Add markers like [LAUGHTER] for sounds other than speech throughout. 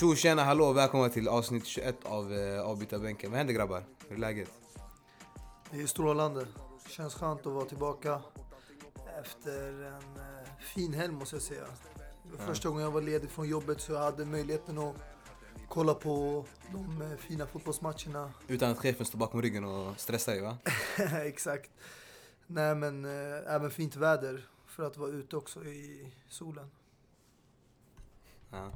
Tjo tjena hallå och välkomna till avsnitt 21 av eh, avbytarbänken. Vad händer grabbar? Hur är läget? Det är strålande. Känns skönt att vara tillbaka efter en eh, fin helg måste jag säga. Det var första gången jag var ledig från jobbet så jag hade möjligheten att kolla på de eh, fina fotbollsmatcherna. Utan att chefen står bakom ryggen och stressar dig va? [LAUGHS] Exakt. Nej men eh, även fint väder för att vara ute också i solen. Ja.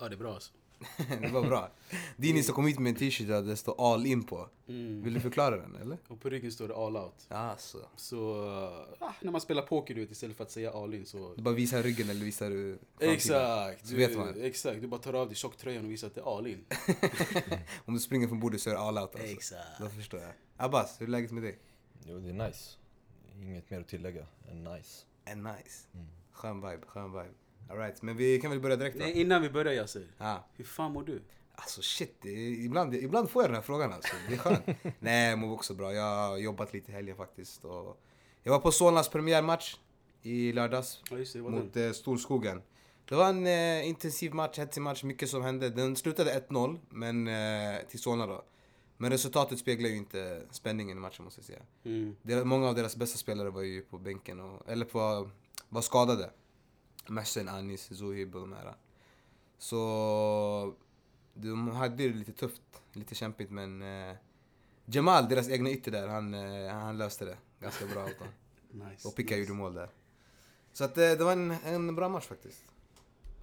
Ja, det är bra alltså. [LAUGHS] det var bra. Dini som kom hit med en t-shirt där det står all in på. Mm. Vill du förklara den eller? Och på ryggen står det all out. Ja, alltså. Så ah, när man spelar poker du vet, istället för att säga all in så... Du bara visar ryggen eller visar du. Exakt! Så Du, vet man. Exakt, du bara tar av dig tjocktröjan och visar att det är all in. [LAUGHS] Om du springer från bordet så är det all out alltså. Exakt. Då förstår jag. Abbas, hur är läget med dig? Jo, det är nice. Inget mer att tillägga än nice. En nice. Skön vibe, skön vibe. Alright, men vi kan väl börja direkt va? Nej, innan vi börjar Yasser, Ja. hur fan mår du? Alltså shit, ibland, ibland får jag den här frågan alltså. Det är skönt. [LAUGHS] Nej, jag mår också bra. Jag har jobbat lite i helgen faktiskt. Och jag var på Solnas premiärmatch i lördags Ja det, mot den. eh, Storskogen. Det var en eh, intensiv match, hetsig match, mycket som hände. Den slutade 1-0, men eh, till Solna då. Men resultatet speglar ju inte spänningen i matchen måste jag säga. Mm. Deras, många av deras bästa spelare var ju på bänken, och, eller på, var skadade. Mersen, Anis, Zohib och de här. Så de hade det lite tufft, lite kämpigt men eh, Jamal, deras egna ytter där, han, eh, han löste det ganska bra åt dem. [LAUGHS] Nice. Och Picka nice. gjorde mål där. Så att, eh, det var en, en bra match faktiskt.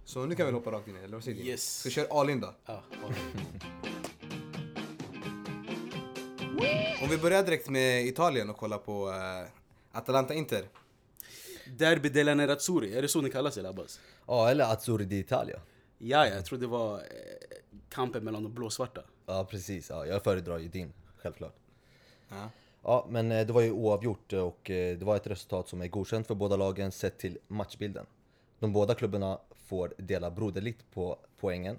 Så nu kan vi hoppa rakt in i det, eller vad säger? Yes. Ska vi köra all in då? Ja, all in. Om vi börjar direkt med Italien och kollar på eh, Atalanta-Inter. Derby della Nerazzurri, är det så ni kallas eller Abbas? Ja, eller Azzurri d'Italia. Ja, jag tror det var eh, kampen mellan de blåsvarta. Ja, precis. Ja, jag föredrar ju din, självklart. Ja. Ja, men eh, det var ju oavgjort och eh, det var ett resultat som är godkänt för båda lagen sett till matchbilden. De båda klubbarna får dela broderligt på poängen.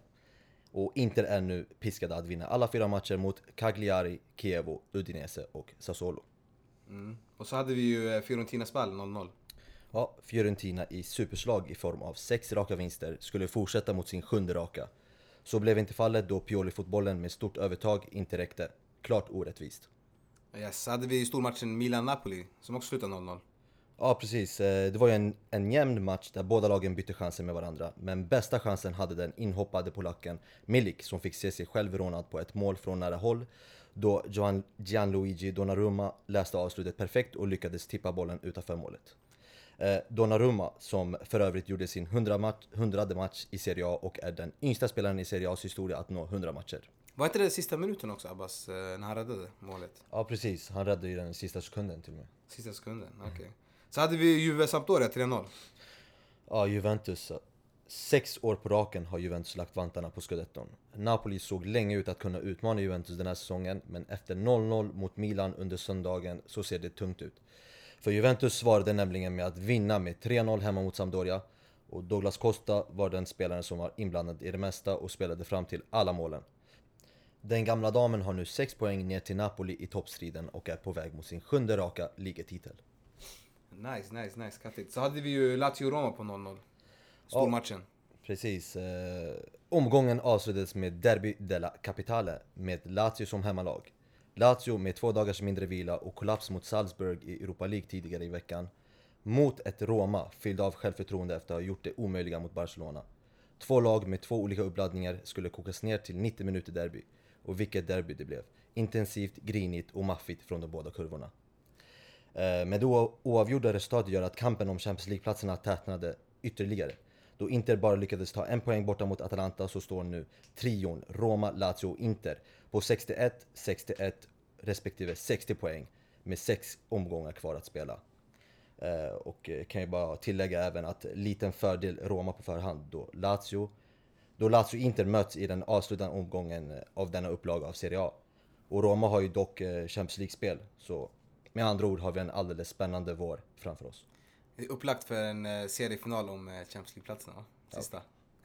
Och Inter är nu piskade att vinna alla fyra matcher mot Cagliari, Chievo, Udinese och Sassuolo. Mm. Och så hade vi ju Fiorentinas Ball 0-0. Ja, Fiorentina i superslag i form av sex raka vinster skulle fortsätta mot sin sjunde raka. Så blev inte fallet då Pioli-fotbollen med stort övertag inte räckte. Klart orättvist. Yes, hade vi stormatchen Milan-Napoli som också slutade 0-0. Ja precis, Eh, det var ju en, en jämn match där båda lagen bytte chanser med varandra. Men bästa chansen hade den inhoppade polacken Milik som fick se sig själv rånad på ett mål från nära håll. Då Gian, Gianluigi Donnarumma läste avslutet perfekt och lyckades tippa bollen utanför målet. Eh, Donnarumma, som för övrigt gjorde sin 100 match, 100 match i Serie A och är den yngsta spelaren i Serie A's historia att nå 100 matcher. Var inte det sista minuten också Abbas, eh, när han räddade målet? Ja precis, han räddade ju den sista sekunden till och med. Sista sekunden, okej. Så hade vi Juve Sampdoria 3-0. Ja, Juventus. Sex år på raken har Juventus lagt vantarna på scudetton. Napoli såg länge ut att kunna utmana Juventus den här säsongen, men efter 0-0 mot Milan under söndagen så ser det tungt ut. För Juventus svarade nämligen med att vinna med 3-0 hemma mot Sampdoria. Och Douglas Costa var den spelaren som var inblandad i det mesta och spelade fram till alla målen. Den gamla damen har nu 6 poäng ner till Napoli i toppstriden och är på väg mot sin sjunde raka ligatitel. Nice, nice, nice. Kattigt. Så hade vi ju Lazio-Roma på 0-0. Stormatchen. Precis. Eh, omgången avslutades med Derby della Capitale med Lazio som hemmalag. Lazio med två dagars mindre vila och kollaps mot Salzburg i Europa League tidigare i veckan. Mot ett Roma fylld av självförtroende efter att ha gjort det omöjliga mot Barcelona. Två lag med två olika uppladdningar skulle kokas ner till 90 minuter derby. Och vilket derby det blev. Intensivt, grinigt och maffigt från de båda kurvorna. Eh, men det oavgjorda resultatet gör att kampen om Champions League-platserna tätnade ytterligare. Då Inter bara lyckades ta en poäng borta mot Atalanta så står nu trion Roma, Lazio och Inter på 61, 61 respektive 60 poäng med sex omgångar kvar att spela. Eh, och eh, kan ju bara tillägga även att liten fördel Roma på förhand då Lazio då Lazio och Inter möts i den avslutande omgången eh, av denna upplaga av Serie A. Och Roma har ju dock Champions League-spel, så med andra ord har vi en alldeles spännande vår framför oss. Det är upplagt för en eh, seriefinal om eh, Champions League-platserna va? Sista.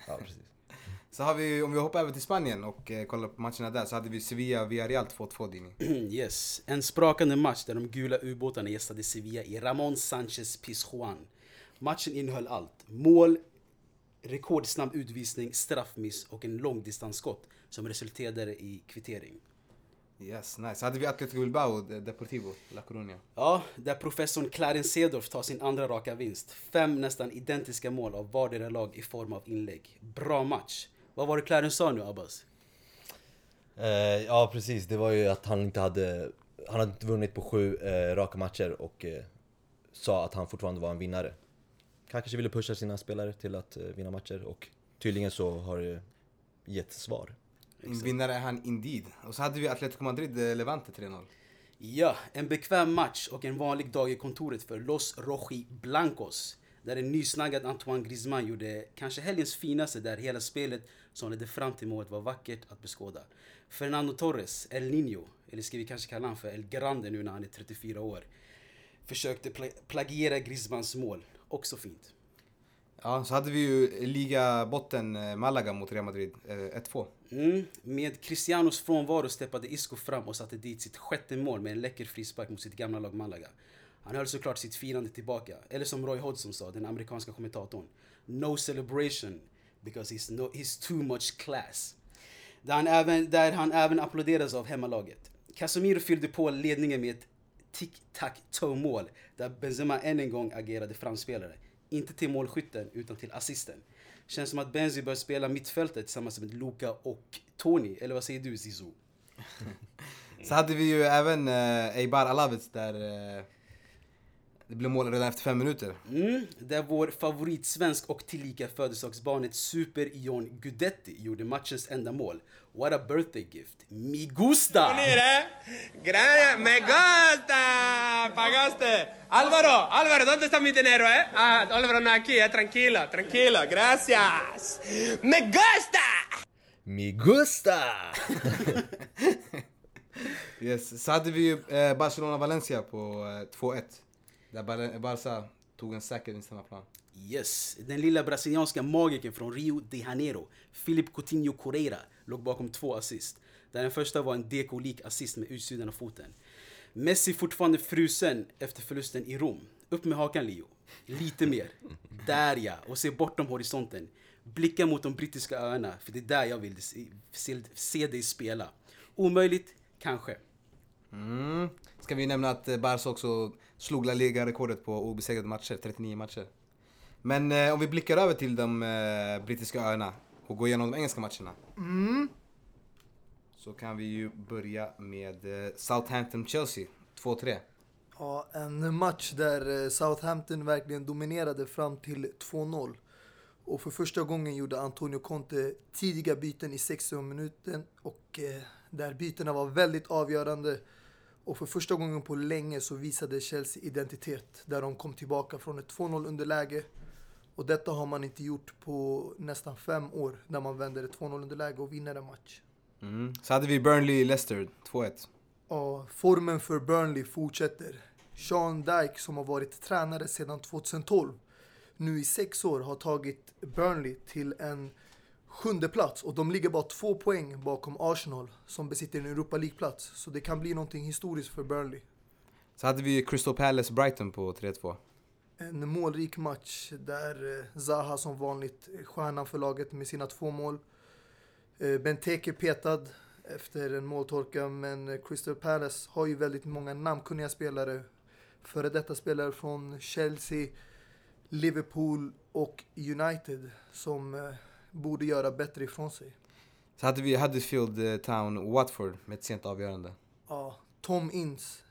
Ja, precis. [LAUGHS] Så har vi, om vi hoppar över till Spanien och eh, kollar på matcherna där, så hade vi Sevilla-Villarreal 2-2 Dini. [CLEARS THROAT] Yes, en sprakande match där de gula ubåtarna gästade Sevilla i Ramon Sanchez Pizjuan. Matchen innehöll allt. Mål, rekordsnabb utvisning, straffmiss och en långdistansskott som resulterade i kvittering. Yes, nice. Så hade vi Atletico Bilbao, De- Deportivo, La Coruña. Ja, där professorn Clarence Seedorf tar sin andra raka vinst. Fem nästan identiska mål av vardera lag i form av inlägg. Bra match. Vad var det Clarence sa nu Abbas? Eh, ja precis, det var ju att han inte hade, han hade inte vunnit på sju eh, raka matcher och eh, sa att han fortfarande var en vinnare. Han kanske ville pusha sina spelare till att eh, vinna matcher och tydligen så har det gett svar. En vinnare är han indeed. Och så hade vi Atletico Madrid, eh, Levante 3-0. Ja, en bekväm match och en vanlig dag i kontoret för Los Roji Blancos. Där en nysnaggad Antoine Griezmann gjorde kanske helgens finaste där hela spelet som ledde fram till målet var vackert att beskåda. Fernando Torres, El Niño, eller ska vi kanske kalla honom för El Grande nu när han är 34 år, försökte pla plagiera Griezmanns mål. Också fint. Ja, så hade vi ju ligabotten eh, Malaga mot Real Madrid, eh, 1-2. Mm. Med Cristianos frånvaro steppade Isco fram och satte dit sitt sjätte mål med en läcker frispark mot sitt gamla lag Malaga. Han höll såklart sitt firande tillbaka. Eller som Roy Hodgson sa, den amerikanska kommentatorn. No celebration because he's, no, he's too much class. Där han, även, där han även applåderas av hemmalaget. Casemiro fyllde på ledningen med ett tic-tac-toe-mål där Benzema än en gång agerade framspelare. Inte till målskytten utan till assisten. Känns som att Benzi bör spela mittfältet tillsammans med Luka och Tony. Eller vad säger du Zizou? [LAUGHS] Så hade vi ju även eh, Eibar Alaves där eh, det blev mål redan efter fem minuter. Mm, där vår favoritsvensk och tillika födelsedagsbarnet Super Ion Gudetti gjorde matchens enda mål. What a birthday gift. Mi gusta! eh? Gran... ¡Me gusta! ¡Pagaste! Álvaro, Álvaro, ¿dónde está mi dinero, eh? Ah, Álvaro no aquí, eh? Tranquilo, tranquilo, gracias. ¡Me gusta! Mi gusta! [LAUGHS] Yes. Så hade vi ju eh, Barcelona-Valencia på eh, 2-1. Där Bar- Barca tog en säker vinst hemmaplan. Yes, den lilla brasilianska magikern från Rio de Janeiro, Philip Coutinho Correira, låg bakom två assist. Där den första var en DK-lik assist med utsidan av foten. Messi fortfarande frusen efter förlusten i Rom. Upp med hakan Leo. Lite mer. Där ja, och se bortom horisonten. Blicka mot de brittiska öarna, för det är där jag vill se, se, se dig spela. Omöjligt? Kanske. Mm. Ska vi nämna att Barca också slog La Liga-rekordet på obesegrade matcher, 39 matcher. Men eh, om vi blickar över till de eh, brittiska öarna och går igenom de engelska matcherna. Så kan vi ju börja med eh, Southampton-Chelsea, 2-3. Ja, en match där eh, Southampton verkligen dominerade fram till 2-0. Och för första gången gjorde Antonio Conte tidiga byten i 60 minuten och eh, där bytena var väldigt avgörande. Och för första gången på länge så visade Chelsea identitet där de kom tillbaka från ett 2-0 underläge. Och detta har man inte gjort på nästan fem år där man vänder ett 2-0 underläge och vinner en match. Mm. Så hade vi Burnley-Leicester, 2-1. Ja, formen för Burnley fortsätter. Sean Dyke som har varit tränare sedan 2012, nu i sex år har tagit Burnley till en sjunde plats och de ligger bara två poäng bakom Arsenal som besitter en Europa League-plats. Så det kan bli någonting historiskt för Burnley. Så hade vi Crystal Palace-Brighton på 3-2. En målrik match där eh, Zaha som vanligt är stjärnan för laget med sina två mål. Eh, Benteke petad efter en måltorka men eh, Crystal Palace har ju väldigt många namnkunniga spelare. Före detta spelare från Chelsea, Liverpool och United som borde göra bättre ifrån sig. Så hade vi Huddersfield eh, Town, Watford med ett sent avgörande. Ja, Tom Ince,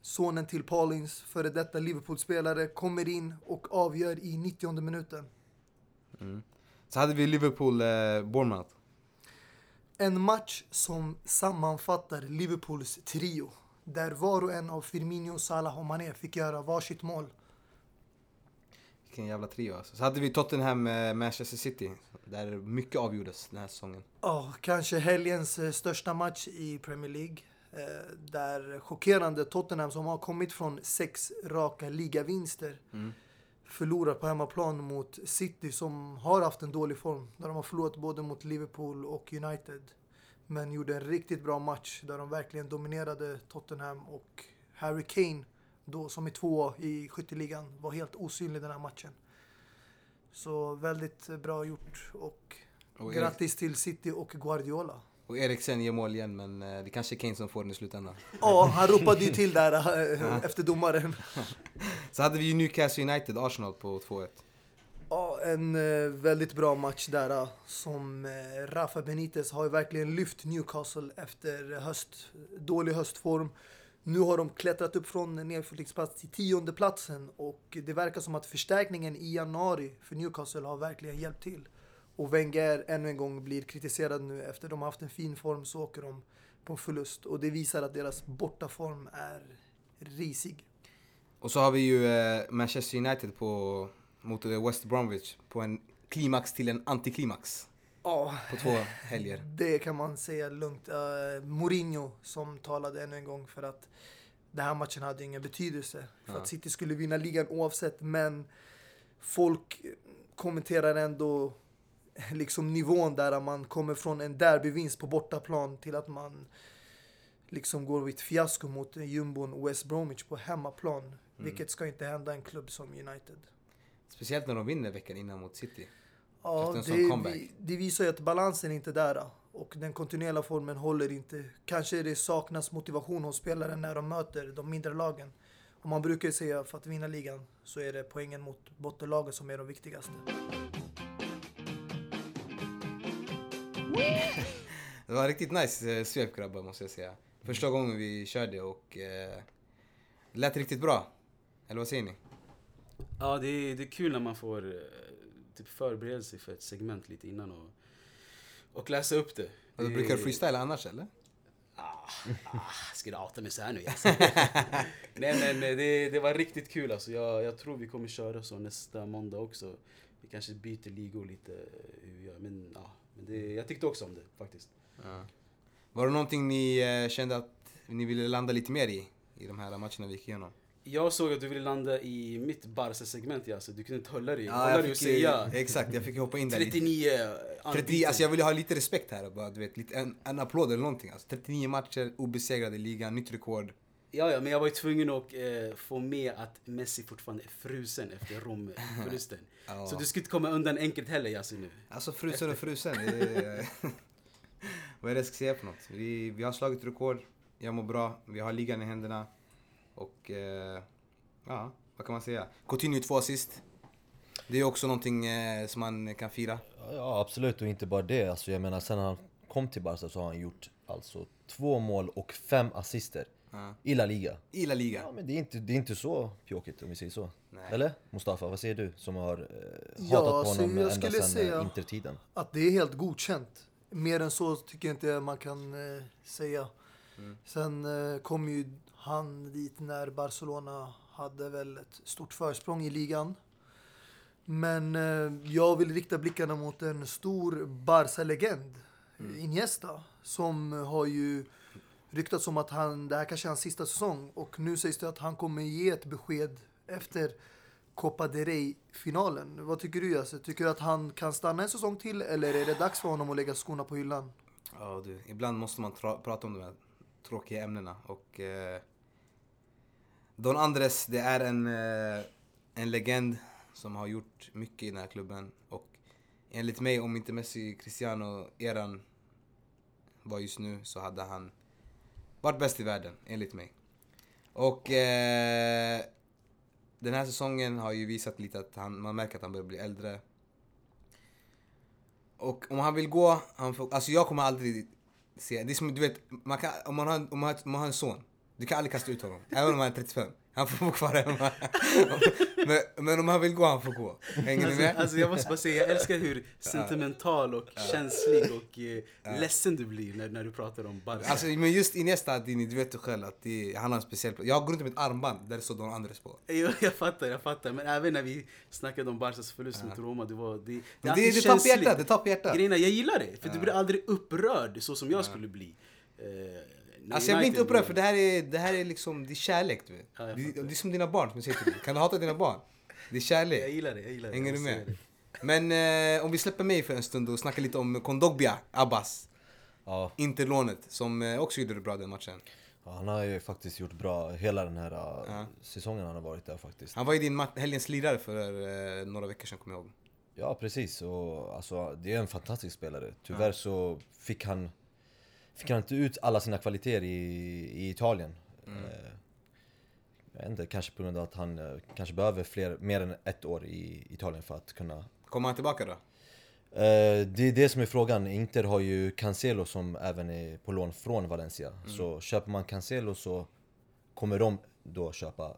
sonen till Paul Ince, före detta Liverpool-spelare, kommer in och avgör i 90 minuten. Så hade vi Liverpool eh, Bournemouth. En match som sammanfattar Liverpools trio. Där var och en av Firmino, Salah och Mané fick göra varsitt mål. Vilken jävla trio alltså. Så hade vi Tottenham eh, Manchester City. Där mycket avgjordes den här säsongen. Ja, kanske helgens eh, största match i Premier League. Eh, där chockerande Tottenham som har kommit från sex raka ligavinster förlorar på hemmaplan mot City som har haft en dålig form. Där de har förlorat både mot Liverpool och United. Men gjorde en riktigt bra match där de verkligen dominerade Tottenham och Harry Kane då som är tvåa i skytteligan var helt osynlig den här matchen. Så väldigt bra gjort och, Och grattis till City och Guardiola. Och Eriksen ger mål igen, men eh, det kanske är Kane som får den i slutändan. Ja, han ropade ju till där eh, efter domaren. Så hade vi ju Newcastle United, Arsenal på 2-1. Ja, en eh, väldigt bra match där som Rafa Benitez har ju verkligen lyft Newcastle efter höst, dålig höstform. Nu har de klättrat upp från nedflyttningsplats till tionde platsen och det verkar som att förstärkningen i januari för Newcastle har verkligen hjälpt till. Och Wenger ännu en gång blir kritiserad nu efter de har haft en fin form så åker de på en förlust och det visar att deras bortaform är risig. Och så har vi ju eh, Manchester United på, mot eh, West Bromwich på en klimax till en antiklimax Ja, på två helger. Det kan man säga lugnt. Uh, Mourinho som talade ännu en gång för att den här matchen hade ingen betydelse. För Ja. att City skulle vinna ligan oavsett. Men folk kommenterar ändå [LAUGHS] liksom nivån där man kommer från en derbyvinst på bortaplan till att man liksom går vid ett fiasko mot jumbon West Bromwich på hemmaplan. Vilket ska inte hända en klubb som United. Speciellt när de vinner veckan innan mot City. Ja, det, det visar ju att balansen inte är där. Och den kontinuerliga formen håller inte. Kanske det saknas motivation hos spelare när de möter de mindre lagen. Och man brukar ju säga för att vinna ligan så är det poängen mot bottenlagen som är de viktigaste. Det var riktigt nice eh, svep grabbar måste jag säga. Första gången vi körde och eh, det lät riktigt bra. Eller vad säger ni? Ja, det är, det är kul när man får eh, typ förbereda sig för ett segment lite innan och, och läsa upp det. Du Det- brukar du freestyla annars eller? Ah, ah, ska du outa mig så här nu alltså. [LAUGHS] Nej men eh, det, det var riktigt kul alltså. Jag, jag tror vi kommer köra så nästa måndag också. Vi kanske byter ligor lite eh, hur gör. Men, ja, men det, jag tyckte också om det faktiskt. Ja. Var det någonting ni eh, kände att ni ville landa lite mer i? I de här matcherna vi gick igenom? Jag såg att du ville landa i mitt Barca-segment ja, så du kunde inte hålla dig. Ja, jag fick, säga Exakt, jag fick hoppa in där lite. 39 39, alltså jag ville ha lite respekt här. Bara, du vet, lite, en, en applåd eller någonting. Alltså, 39 matcher, obesegrade i ligan, nytt rekord. Ja, ja, men jag var ju tvungen att eh, få med att Messi fortfarande är frusen efter Rom-förlusten. [LAUGHS] Ja. Så du ska inte komma undan enkelt heller Yasin nu. Alltså frusen och frusen. [LAUGHS] [LAUGHS] Vad är det jag ska säga för något? Vi, vi har slagit rekord, jag mår bra, vi har ligan i händerna. Och eh, ja, vad kan man säga? Coutinho två assist. Det är också någonting eh, som man kan fira. Ja absolut och inte bara det. Alltså, jag menar sen han kom till Barca så har han gjort alltså två mål och fem assister. Ja. I La Liga. I La Liga. Ja men det är inte, det är inte så pjåkigt om vi säger så. Nej. Eller? Mustafa, vad säger du som har eh, Ja, hatat på så honom jag ända sedan eh, intertiden? Att det är helt godkänt. Mer än så tycker jag inte man kan eh, säga. Sen eh, kom ju han dit när Barcelona hade väl ett stort försprång i ligan. Men eh, jag vill rikta blickarna mot en stor Barca-legend, Iniesta, som har ju ryktats om att han, det här kanske är hans sista säsong och nu sägs det att han kommer ge ett besked efter Copa del Rey-finalen. Vad tycker du Jasse? Tycker du att han kan stanna en säsong till eller är det dags för honom att lägga skorna på hyllan? Ja, du, ibland måste man tra- prata om de här tråkiga ämnena. Och, eh, Don Andres, det är en, eh, en legend som har gjort mycket i den här klubben. Och enligt mig, om inte Messi, Cristiano, eran var just nu så hade han varit bäst i världen, enligt mig. Och eh, den här säsongen har ju visat lite att han, man märker att han börjar bli äldre. Och om han vill gå, han får, alltså jag kommer aldrig se, det är som du vet, man kan, om, man har, om, man har, om man har en son, du kan aldrig kasta ut honom, även om han är 35. Han får bo kvar hemma. [LAUGHS] men, men om han vill gå, han får gå. Hänger ni med? Alltså, alltså jag måste bara säga, jag älskar hur sentimental och känslig och eh, ledsen du blir när, när du pratar om Barca. Alltså men just Iniesta, Dini, du vet du själv att det, han har en speciell plats. Jag går runt med ett armband där det står Don Andres på. Jo, [LAUGHS] jag fattar, jag fattar. Men även när vi snackade om Barcas förlust mot Roma, det var... Det, det, är det- det tar på hjärtat, det tar på hjärtat. Grejen är, jag gillar det, för du blir aldrig upprörd så som jag skulle bli. Eh, Alltså jag blir inte upprörd för det här är, det här är liksom, det är kärlek du vet. Ja, det, det är som dina barn som jag säger till dig. Kan du hata dina barn? Det är kärlek. Jag gillar det, jag gillar det. Hänger du med? det. Men eh, om vi släpper mig för en stund och snackar lite om Kondogbia, Abbas. Ja, Interlånet, som eh, också gjorde det bra den matchen. ja, han har ju faktiskt gjort bra hela den här eh, Ja. säsongen han har varit där faktiskt. Han var ju din helgens lirare för eh, några veckor sedan kommer jag ihåg. Ja precis, och alltså, det är en fantastisk spelare. Tyvärr så fick han, fick han inte ut alla sina kvaliteter i, i Italien. Eh, jag vet inte, kanske på grund av att han eh, kanske behöver fler, mer än ett år i Italien för att kunna Kommer han tillbaka då? Eh, det är det som är frågan. Inter har ju Cancelo som även är på lån från Valencia. Så köper man Cancelo så kommer de då köpa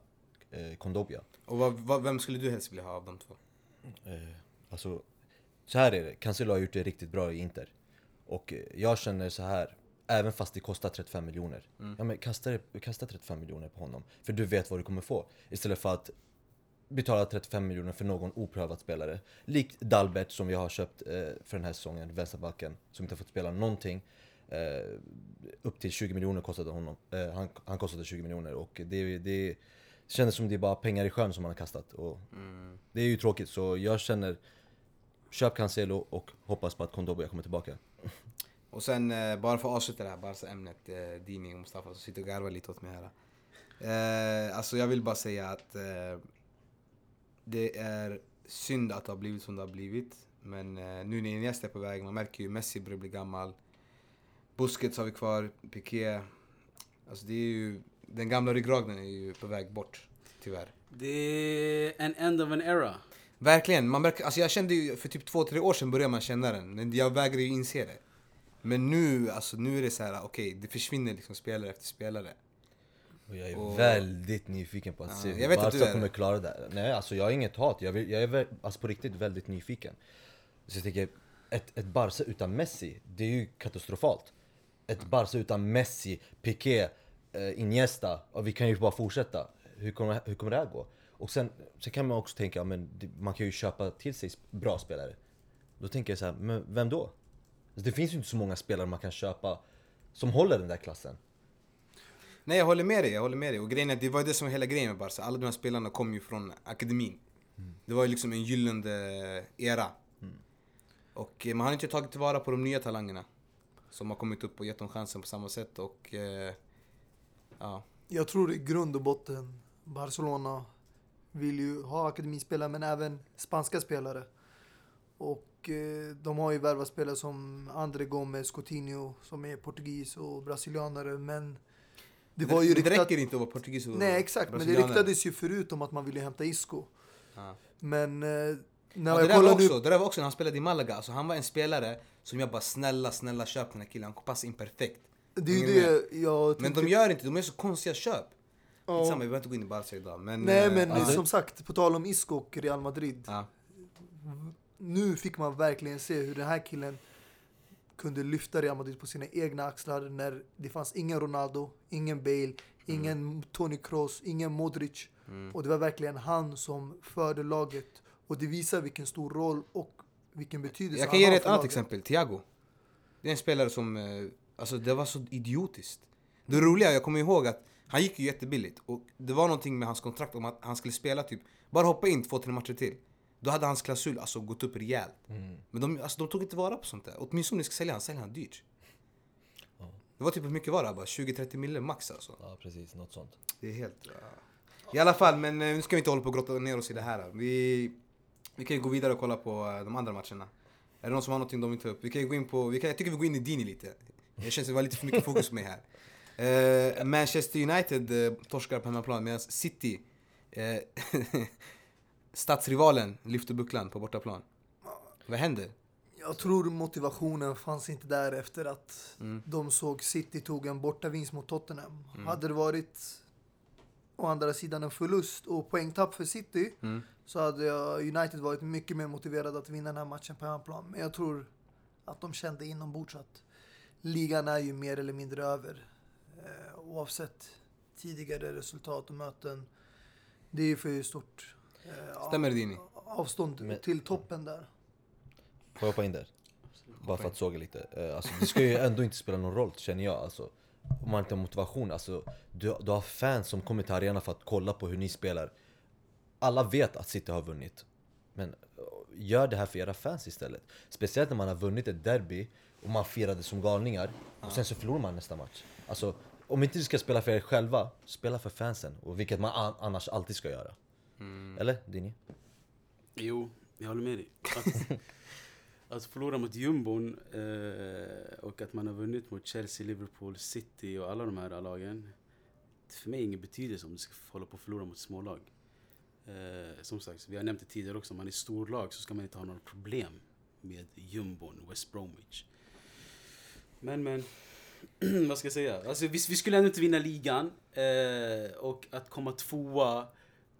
Kondobia. Och vad, vad, vem skulle du helst vilja ha av de två? Alltså, så här är det. Cancelo har gjort det riktigt bra i Inter. Och jag känner så här. Även fast det kostar 35 miljoner. Ja men kasta, kasta 35 miljoner på honom. För du vet vad du kommer få. Istället för att betala 35 miljoner för någon oprövad spelare. Likt Dalbert som vi har köpt eh, för den här säsongen, vänsterbacken. Som inte har fått spela någonting. Eh, upp till 20 miljoner kostade honom. Eh, han, han kostade 20 miljoner och det, det kändes som det är bara pengar i sjön som han har kastat. Och Det är ju tråkigt så jag känner Köp Cancelo och hoppas på att Kondobia kommer tillbaka. Och sen eh, bara för att avsluta det här Barca-ämnet, eh, Dini och Mustafa som sitter och garvar lite åt mig här. Eh, alltså jag vill bara säga att eh, det är synd att det har blivit som det har blivit. Men eh, nu när Iniesta är på väg, man märker ju Messi börjar bli gammal. Busquets har vi kvar, Piqué. Alltså det är ju, den gamla ryggraden är ju på väg bort, tyvärr. Det är en end of an era. Verkligen, man märker, alltså jag kände ju för typ två, tre år sedan började man känna den. Men jag vägrade ju inse det. Men nu, alltså nu är det så här, okej, det försvinner liksom spelare efter spelare. Och jag är Och- väldigt nyfiken på att Ja, se hur Barca kommer klara det. Nej alltså jag har inget hat, jag, vill, jag är alltså på riktigt väldigt nyfiken. Så jag tänker, ett, ett Barca utan Messi, det är ju katastrofalt. Ett Barca utan Messi, Piqué, eh, Iniesta, och vi kan ju bara fortsätta. Hur kommer, hur kommer det här gå? Och sen, sen kan man också tänka, men man kan ju köpa till sig bra spelare. Då tänker jag så här, men vem då? Alltså, det finns ju inte så många spelare man kan köpa som håller den där klassen. Nej jag håller med dig, jag håller med dig. Och grejen är, det var ju det som var hela grejen med Barca. Alla de här spelarna kom ju från akademin. Det var ju liksom en gyllene era. Och eh, man har inte tagit tillvara på de nya talangerna. Som har kommit upp och gett dem chansen på samma sätt och... Eh, ja. Jag tror i grund och botten Barcelona vill ju ha akademispelare men även spanska spelare. Och eh, de har ju värvat spelare som André Gomes, Coutinho som är portugis och brasilianare men det var ju men det räcker inte att vara portugis och Nej exakt, men det ryktades ju förut om att man ville hämta Isco. Ja. Men eh, när Ja, det, jag där var också, nu... det där var också när han spelade i Malaga. Alltså, han var en spelare som jag bara snälla, snälla köp den här killen. Han kommer passa in perfekt. Det är det jag Men de gör inte, de gör så konstiga köp. Ja. Skitsamma, vi behöver inte gå in i Barca idag. Men, Nej eh, men alltså- som sagt, på tal om Isco och Real Madrid. Ja. Nu fick man verkligen se hur den här killen kunde lyfta Real Madrid på sina egna axlar när det fanns ingen Ronaldo, ingen Bale, ingen Toni Kroos, ingen Modric. Och det var verkligen han som förde laget. Och det visar vilken stor roll och vilken betydelse Jag kan han ge dig ett annat exempel, Thiago. Det är en spelare som, eh, alltså det var så idiotiskt. Det roliga, jag kommer ihåg att han gick ju jättebilligt och det var någonting med hans kontrakt om att han skulle spela typ, bara hoppa in två, tre matcher till. Då hade hans klausul alltså gått upp rejält. Men de, alltså, de tog inte vara på sånt där. Åtminstone om ni ska sälja han, sälj han dyrt. Det var typ hur mycket var det? Bara 20-30 mille max alltså. Ja precis, något sånt. Det är helt... ja. I alla fall, men eh, nu ska vi inte hålla på och grotta ner oss i det här. Vi, vi kan ju gå vidare och kolla på eh, de andra matcherna. Är det någon som har någonting de vill ta upp? Vi kan ju gå in på... Vi kan, jag tycker vi går in i Dini lite. Jag känns att det var lite för mycket fokus på mig här. Eh, Manchester United eh, torskar på hemmaplan medan City, eh, [LAUGHS] stadsrivalen, lyfter bucklan på bortaplan. Vad händer? Jag tror motivationen fanns inte där efter att Mm. de såg City tog en bortavinst mot Tottenham. Hade det varit å andra sidan en förlust och poängtapp för City Mm. så hade United varit mycket mer motiverade att vinna den här matchen på hemmaplan. Men jag tror att de kände inombords att ligan är ju mer eller mindre över. Eh, oavsett tidigare resultat och möten. Det är ju för stort Stämmer det Dini? avstånd Men- till toppen där. Får jag hoppa in där? Bara för att såga lite. Eh, Alltså, det ska ju ändå inte spela någon roll känner jag. Alltså, om man inte har motivation. Alltså, du, du har fans som kommer till arenan för att kolla på hur ni spelar. Alla vet att City har vunnit. Men eh, gör det här för era fans istället. Speciellt när man har vunnit ett derby och man firade som galningar. Och sen så förlorar man nästa match. Alltså, om inte du ska spela för er själva, spela för fansen. Och vilket man an- annars alltid ska göra. Eller Dini? Jo, Jag håller med dig. Att, [LAUGHS] att förlora mot jumbon eh, och att man har vunnit mot Chelsea, Liverpool, City och alla de här lagen. För mig är ingen betydelse om du ska hålla på och förlora mot smålag. Eh, som sagt, vi har nämnt det tidigare också, om man är storlag så ska man inte ha några problem med jumbon, West Bromwich. Men men, [CLEARS THROAT] vad ska jag säga? Alltså, vi, vi skulle ändå inte vinna ligan. Eh, och att komma tvåa,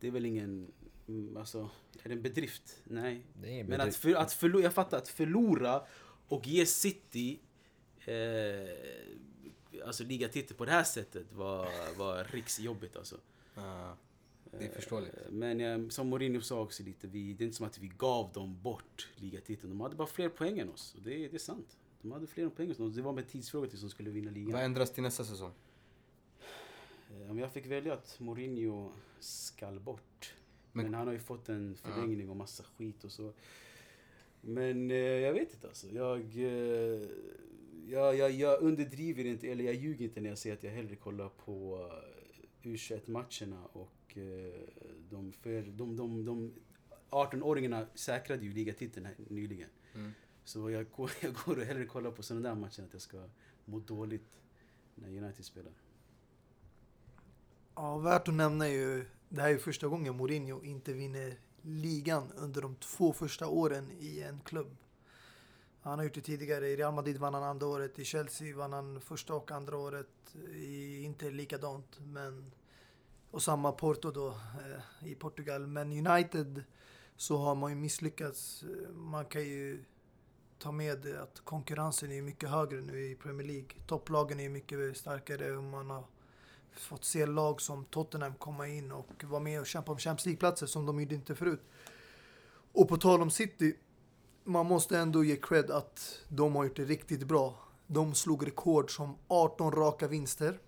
det är väl ingen... mm, Alltså, är det en bedrift? Nej. Ingen Men att, för, att förlora, jag fattar, att förlora och ge City eh, alltså ligatitel på det här sättet var, var riksjobbigt alltså. Ja, det är förståeligt. Eh, Men eh, som Mourinho sa också lite, vi, det är inte som att vi gav dem bort ligatiteln. De hade bara fler poäng än oss. Och det, det är sant. De hade fler poäng än oss. Det var med tidsfråga tills de skulle vinna ligan. Vad ändras till nästa säsong? Eh, Om jag fick välja att Mourinho skall bort. Men- Men, han har ju fått en förlängning och massa skit och så. Men eh, jag vet inte alltså. Jag, eh, jag, jag, jag underdriver inte, eller jag ljuger inte när jag säger att jag hellre kollar på eh, U21-matcherna och eh, de, för, de, de, de 18-åringarna säkrade ju ligatiteln nyligen. Mm. Så jag går, [LAUGHS] jag går och hellre kollar på sådana där matcher än att jag ska må dåligt när United spelar. Ja, värt att nämna är ju, det här är första gången Mourinho inte vinner ligan under de två första åren i en klubb. Han har gjort det tidigare. I Real Madrid vann han andra året. I Chelsea vann han första och andra året. I Inter likadant. Men, och samma Porto då eh, i Portugal. Men United så har man ju misslyckats. Man kan ju ta med att konkurrensen är mycket högre nu i Premier League. Topplagen är mycket starkare och man har fått se lag som Tottenham komma in och vara med och kämpa om Champions League-platser som de gjorde inte förut. Och på tal om City, man måste ändå ge cred att de har gjort det riktigt bra. De slog rekord som 18 raka vinster.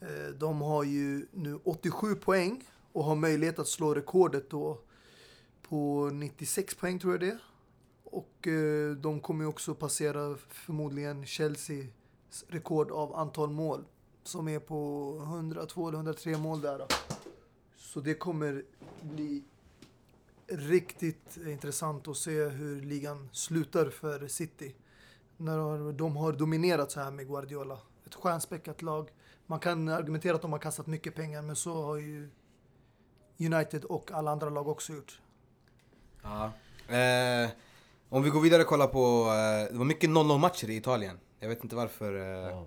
Eh, de har ju nu 87 poäng och har möjlighet att slå rekordet då på 96 poäng tror jag det är. Och eh, de kommer ju också passera förmodligen Chelseas rekord av antal mål som är på 102 eller 103 mål där. då. Så det kommer bli riktigt intressant att se hur ligan slutar för City. När de har dominerat så här med Guardiola. Ett stjärnspäckat lag. Man kan argumentera att de har kastat mycket pengar, men så har ju United och alla andra lag också gjort. Ja. Eh, om vi går vidare och kollar på, eh, det var mycket 0-0 matcher i Italien. Jag vet inte varför. Eh, Ja.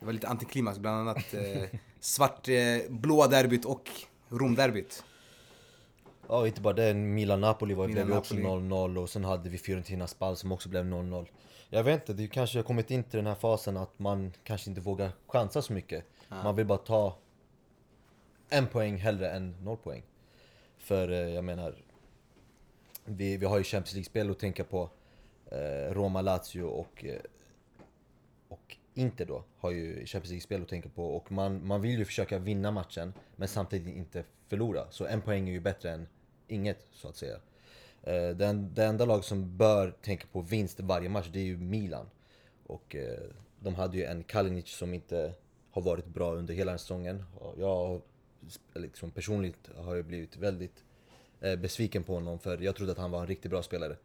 Det var lite antiklimax, bland annat eh, svart, eh, derbyt och Romderbyt. Ja, inte bara det. Milan-Napoli var- blev ju också Milan-Napoli. 0-0 och sen hade vi Fiorentina-Spal som också blev 0-0. Jag vet inte, det kanske har kommit in till den här fasen att man kanske inte vågar chansa så mycket. Man vill bara ta en poäng hellre än noll poäng. För eh, jag menar, vi, vi har ju Champions League-spel att tänka på. Eh, Roma, Lazio och, eh, och Inter då har ju Champions League-spel att tänka på. Och man, man vill ju försöka vinna matchen, men samtidigt inte förlora. Så en poäng är ju bättre än inget, så att säga. Eh, den, det enda lag som bör tänka på vinst varje match, det är ju Milan. Och eh, de hade ju en Kalinic som inte har varit bra under hela den säsongen. Jag liksom personligt har jag blivit väldigt eh, besviken på honom för jag trodde att han var en riktigt bra spelare.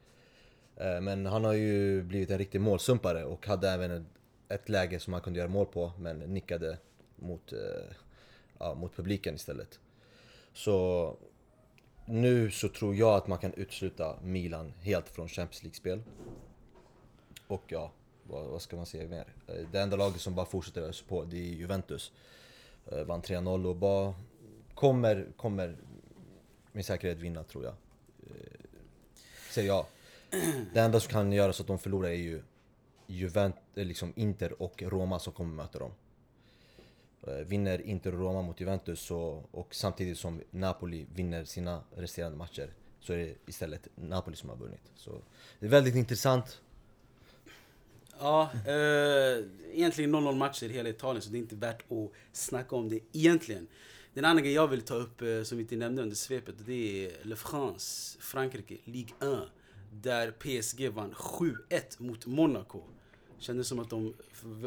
Men han har ju blivit en riktig målsumpare och hade även ett, läge som han kunde göra mål på men nickade mot, eh, ja, mot publiken istället. Så nu så tror jag att man kan utesluta Milan helt från Champions League-spel. Och ja, vad, vad ska man säga mer? Eh, det enda laget som bara fortsätter ösa på, det är Juventus. Eh, Vann 3-0 och bara kommer, kommer med säkerhet vinna tror jag. Eh, Säger jag. Det enda som kan göra så att de förlorar är ju Juventus, eh, liksom Inter och Roma som kommer möta dem. Eh, vinner Inter och Roma mot Juventus så, och samtidigt som Napoli vinner sina resterande matcher så är det istället Napoli som har vunnit. Så det är väldigt intressant. Ja, eh, egentligen 0-0 matcher i hela Italien så det är inte värt att snacka om det egentligen. Den andra grejen jag vill ta upp eh, som vi inte nämnde under svepet det är Le France, Frankrike, Ligue 1. Där PSG vann 7-1 mot Monaco. Kändes som att de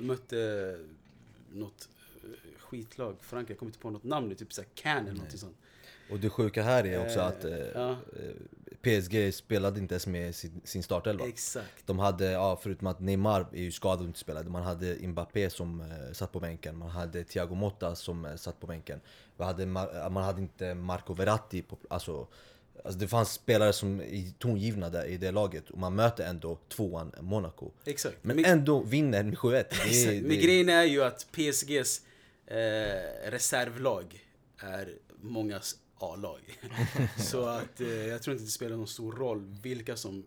mötte något eh, skitlag. Frankrike, jag kommer inte på något namn nu, typ såhär Cannes eller något sånt. Och det sjuka här är också Eh, att eh, ja. eh, PSG spelade inte ens med sin, sin startelva. Exakt. De hade, ja, förutom att Neymar är ju skadad och inte spelade, man hade Mbappé som eh, satt på bänken, man hade Thiago Motta som eh, satt på bänken. Man hade, man hade inte Marco Verratti, på, alltså, alltså det fanns spelare som är tongivna där i det laget och man möter ändå tvåan Monaco. Exakt. Men Men- ändå vinner med 7-1. Det Men grejen är ju att PSGs eh, reservlag är mångas A-lag. [LAUGHS] så att eh, jag tror inte det spelar någon stor roll vilka som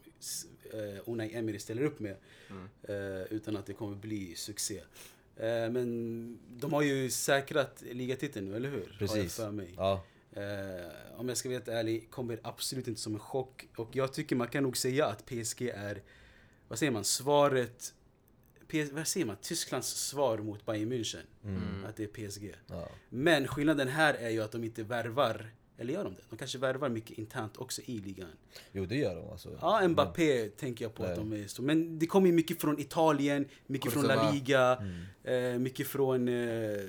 eh, Unai Emery ställer upp med. Eh, utan att det kommer bli succé. Eh, men de har ju säkrat ligatiteln nu, eller hur? Har jag Precis. för mig. Ja. Eh, om jag ska vara helt ärlig, kommer absolut inte som en chock. Och jag tycker man kan nog säga att PSG är, vad säger man, svaret... PS, vad säger man? Tysklands svar mot Bayern München. Att det är PSG. Ja. Men skillnaden här är ju att de inte värvar, eller gör de det? De kanske värvar mycket internt också i ligan. Jo det gör de alltså. Ja, Mbappé tänker jag på att Nej. de är så. Men det kommer ju mycket från Italien, mycket från La. Liga, eh, mycket från eh,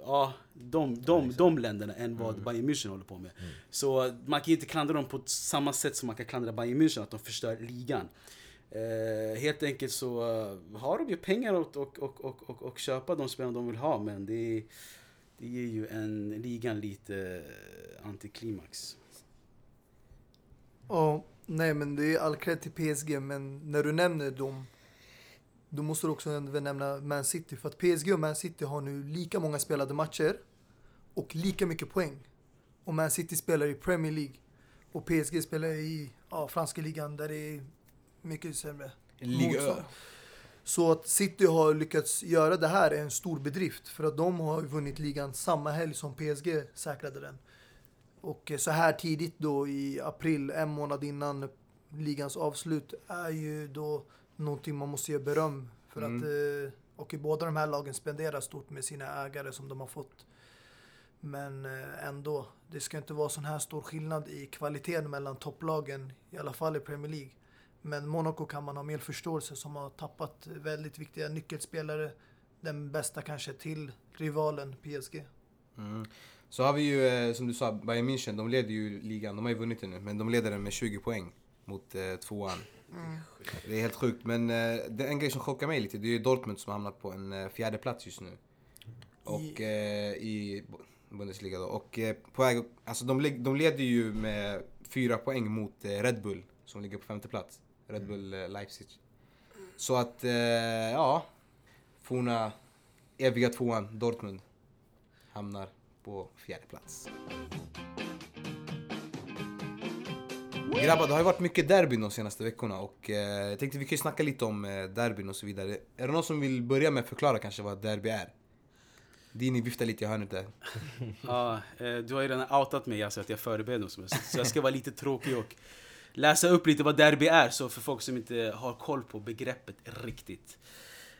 ja, de, de, de länderna än vad Bayern München håller på med. Så man kan inte klandra dem på samma sätt som man kan klandra Bayern München att de förstör ligan. Eh, helt enkelt så eh, har de ju pengar att och, och, och, och, och köpa de spelarna de vill ha men det, det ger ju en ligan lite eh, antiklimax. Ja, nej men det är all cred till PSG, men när du nämner dem, då måste du också nämna Man City. För att PSG och Man City har nu lika många spelade matcher och lika mycket poäng. Och Man City spelar i Premier League och PSG spelar i ja, franska ligan där det är mycket sämre. Liga. Så att City har lyckats göra det här är en stor bedrift för att de har vunnit ligan samma helg som PSG säkrade den. Och så här tidigt då i april, en månad innan ligans avslut, är ju då någonting man måste ge beröm för att eh, och i båda de här lagen spenderar stort med sina ägare som de har fått. Men eh, ändå, det ska inte vara sån här stor skillnad i kvaliteten mellan topplagen, i alla fall i Premier League. Men Monaco kan man ha mer förståelse som har tappat väldigt viktiga nyckelspelare. Den bästa kanske till rivalen PSG. Mm. Så har vi ju, eh, som du sa, Bayern München, de leder ju ligan, de har ju vunnit den nu, men de leder den med 20 poäng mot eh, tvåan. Det är helt sjukt, men eh, det, en grej som chockar mig lite, det är ju Dortmund som har hamnat på en eh, fjärde plats just nu. Och eh, i Bu- Bundesliga då. Och eh, på väg, alltså de, de leder ju med fyra poäng mot eh, Red Bull, som ligger på femte plats. Red Bull eh, Leipzig. Så att, eh, ja. Forna eviga tvåan, Dortmund, hamnar på fjärde plats. Grabbar, det har ju varit mycket derbyn de senaste veckorna och eh, jag tänkte vi kan ju snacka lite om eh, derbyn och så vidare. Är det någon som vill börja med att förklara kanske vad derby är? Dini viftar lite i hörnet där. Ja, eh, du har ju redan outat mig alltså att jag förbereder mig Så jag ska vara lite tråkig och läsa upp lite vad derby är så för folk som inte har koll på begreppet riktigt.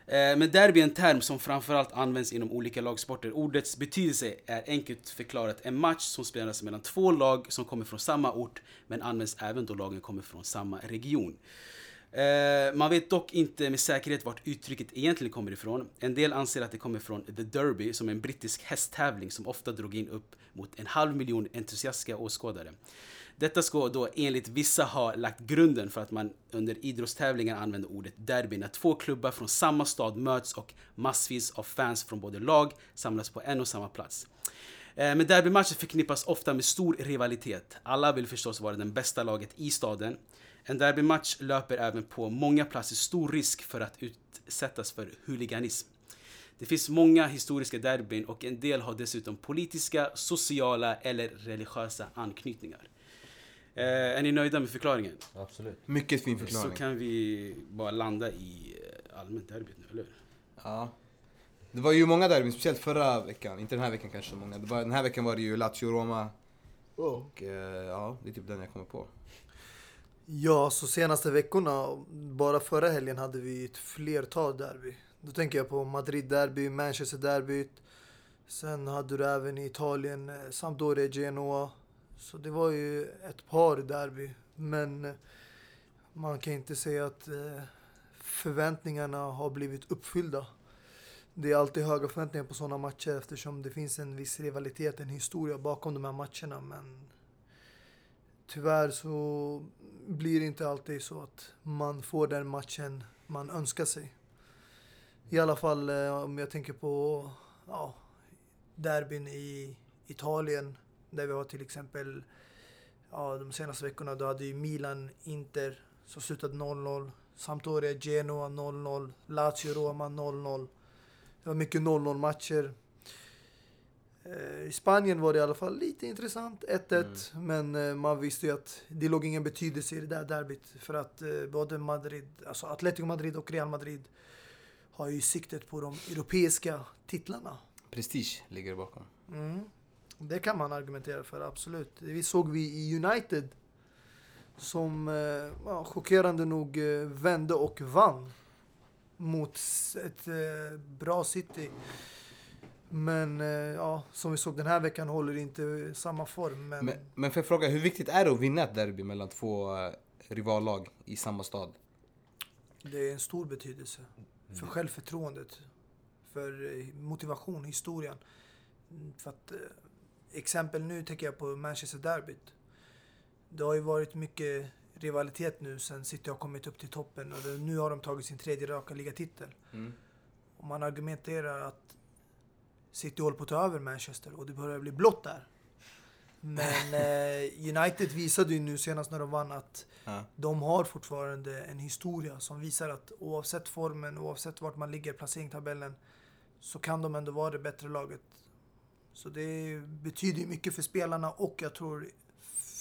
Eh, men derby är en term som framförallt används inom olika lagsporter. Ordets betydelse är enkelt förklarat en match som spelas mellan två lag som kommer från samma ort men används även då lagen kommer från samma region. Eh, man vet dock inte med säkerhet vart uttrycket egentligen kommer ifrån. En del anser att det kommer från The Derby som är en brittisk hästtävling som ofta drog in upp mot en halv miljon entusiastiska åskådare. Detta ska då enligt vissa ha lagt grunden för att man under idrottstävlingar använder ordet derby när två klubbar från samma stad möts och massvis av fans från både lag samlas på en och samma plats. Eh, men derbymatcher förknippas ofta med stor rivalitet. Alla vill förstås vara det bästa laget i staden. En derbymatch löper även på många platser stor risk för att utsättas för huliganism. Det finns många historiska derbyn och en del har dessutom politiska, sociala eller religiösa anknytningar. Eh, är ni nöjda med förklaringen? Absolut. Mycket fin Så förklaring. kan vi bara landa i eh, allmänt derbyt nu, eller? Ja. Det var ju många derbyn, speciellt förra veckan. Inte den här veckan kanske så många. Det var, den här veckan var det ju Lazio-Roma. Och eh, ja, det är typ den jag kommer på. Ja, så senaste veckorna, bara förra helgen hade vi ett flertal derby. Då tänker jag på Madrid-derby, Manchester-derbyt. Sen hade du även i Italien eh, Sampdoria, Genoa. Så det var ju ett par derby. Men eh, man kan inte säga att eh, förväntningarna har blivit uppfyllda. Det är alltid höga förväntningar på sådana matcher eftersom det finns en viss rivalitet, en historia bakom de här matcherna. Men tyvärr så blir det inte alltid så att man får den matchen man önskar sig. I alla fall eh, om jag tänker på ja, derbyn i Italien där vi har till exempel ja, de senaste veckorna då hade ju Milan, Inter som slutade 0-0. Sampdoria, Genoa 0-0. Lazio, Roma 0-0. Det var mycket 0-0 matcher. Eh, I Spanien var det i alla fall lite intressant, 1-1. Men eh, man visste ju att det låg ingen betydelse i det där derbyt. För att eh, både Madrid, alltså Atletico Madrid och Real Madrid har ju siktet på de europeiska titlarna. Prestige ligger bakom. Mm. Det kan man argumentera för, absolut. Det såg vi i United. Som eh, ja, chockerande nog eh, vände och vann. Mot ett eh, bra City. Men ja, som vi såg den här veckan håller inte samma form. Men, Men, men jag fråga, hur viktigt är det att vinna ett derby mellan två rivallag i samma stad? det är en stor betydelse. För självförtroendet. För motivation, historien. För att, exempel nu tänker jag på Manchester Derbyt. Det har ju varit mycket rivalitet nu sen City har kommit upp till toppen och nu har de tagit sin tredje raka ligatitel. Mm. Och man argumenterar att City håller på att ta över Manchester och det börjar bli blått där. Men [LAUGHS] eh, United visade ju nu senast när de vann att Ja. de har fortfarande en historia som visar att oavsett formen, oavsett vart man ligger i placeringstabellen så kan de ändå vara det bättre laget. Så det betyder ju mycket för spelarna och jag tror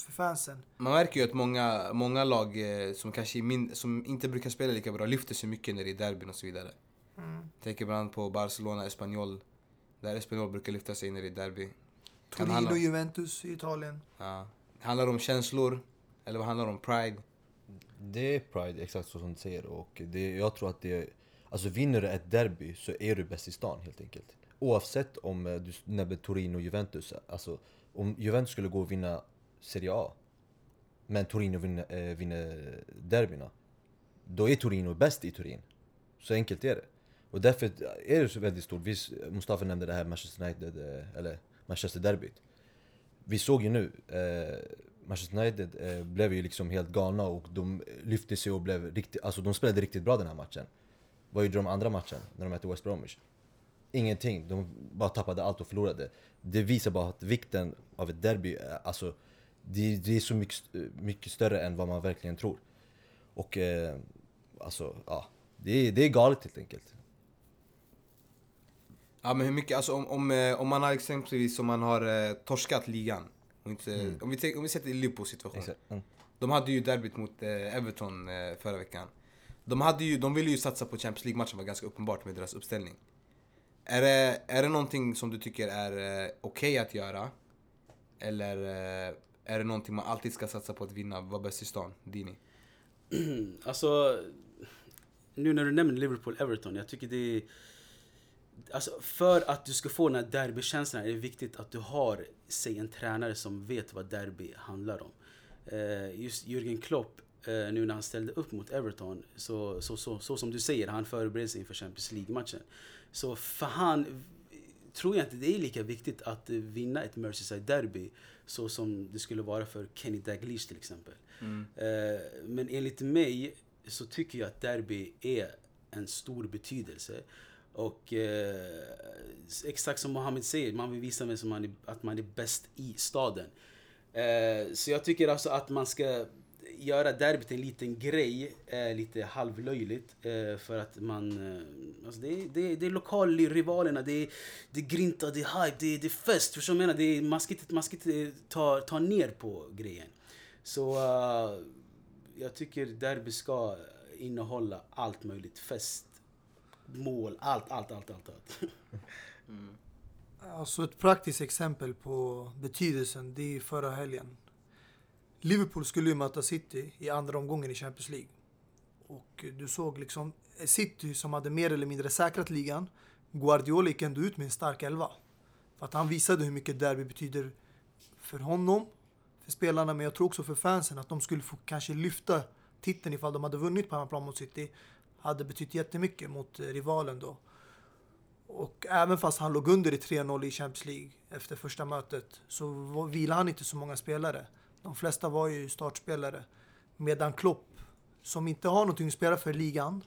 för fansen. Man märker ju att många, många lag eh, som kanske min, som inte brukar spela lika bra lyfter sig mycket när det är derbyn och så vidare. Mm. Tänker bland annat på Barcelona, Espanyol. Där Espanyol brukar lyfta sig när det är derby. Torino, handla- Juventus i Italien. Ja. Handlar det om känslor? Eller vad handlar det om? Pride? Det är Pride, exakt så som du säger. Och det, jag tror att det... Alltså vinner du ett derby så är du bäst i stan helt enkelt. Oavsett om eh, du nämner Torino och Juventus. Alltså om Juventus skulle gå och vinna Serie A. Men Torino vinner, eh, vinner derbyna. Då är Torino bäst i Turin. Så enkelt är det. Och därför är det så väldigt stort. Visst, Mustafa nämnde det här Manchester United, eh, eller Manchester derbyt. Vi såg ju nu, eh, Manchester United eh, blev ju liksom helt galna och de lyfte sig och blev riktigt, alltså de spelade riktigt bra den här matchen. Vad gjorde de andra matchen när de mötte West Bromwich? Ingenting, de bara tappade allt och förlorade. Det visar bara att vikten av ett derby, alltså det, det är så mycket, mycket större än vad man verkligen tror. Och eh, alltså, ja. Det är, det är galet helt enkelt. Ja men hur mycket, alltså om, om, eh, om man har exempelvis om man har eh, torskat ligan. Inte, om, vi om vi sätter Liverpools situation. Mm. De hade ju derbyt mot eh, Everton eh, förra veckan. De, hade ju, de ville ju satsa på Champions League-matchen, var ganska uppenbart med deras uppställning. Är det, är det någonting som du tycker är eh, okej att göra? Eller eh, är det någonting man alltid ska satsa på att vinna, vara bäst i stan? Dini? [CLEARS THROAT] Alltså, nu när du nämner Liverpool-Everton, jag tycker det är... Alltså, för att du ska få den här derbykänslan är det viktigt att du har, säg en tränare som vet vad derby handlar om. Eh, just Jürgen Klopp, nu när han ställde upp mot Everton, så, så, så, så som du säger, han förbereder sig inför Champions League-matchen. Så för han tror jag inte det är lika viktigt att eh, vinna ett Merseyside-derby så som det skulle vara för Kenny Dalglish till exempel. Eh, men enligt mig så tycker jag att derby är en stor betydelse. Och eh, exakt som Mohammed säger, man vill visa vem som man är, att man är bäst i staden. Eh, så jag tycker alltså att man ska göra derbyt till en liten grej, eh, lite halvlöjligt. Eh, för att man... Eh, alltså det, är, det, är, det är lokalrivalerna, det är, det är grinta, det är hype, det är, det är fest. Förstår du vad jag menar? Det är, man ska inte, man ska inte ta, ta ner på grejen. Så eh, jag tycker derby ska innehålla allt möjligt. Fest, mål, allt, allt, allt, allt. allt. [LAUGHS] Alltså ett praktiskt exempel på betydelsen, det är förra helgen. Liverpool skulle ju möta City i andra omgången i Champions League. Och du såg liksom City som hade mer eller mindre säkrat ligan. Guardiola gick ändå ut med en stark elva. För att han visade hur mycket derby betyder för honom, för spelarna, men jag tror också för fansen. Att de skulle få kanske lyfta titeln ifall de hade vunnit på hemmaplan mot City. Hade betytt jättemycket mot eh, rivalen då. Och även fast han låg under i 3-0 i Champions League efter första mötet så vilade han inte så många spelare. De flesta var ju startspelare. Medan Klopp, som inte har någonting att spela för i ligan,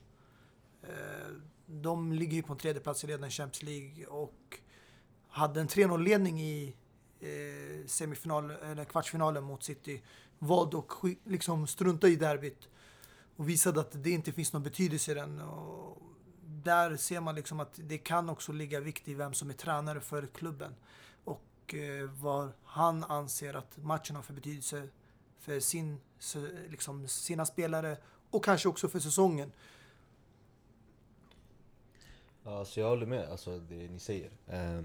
eh, de ligger ju på en tredje plats i ledande Champions League och hade en 3-0-ledning i eh, semifinal, eller kvartsfinalen mot City. Valde att liksom strunta i derbyt och visade att det inte finns någon betydelse i den. Och där ser man liksom att det kan också ligga vikt i vem som är tränare för klubben och eh, vad han anser att matchen har för betydelse för sin, liksom, sina spelare och kanske också för säsongen. Ja, Alltså jag håller med, alltså det ni säger. Eh,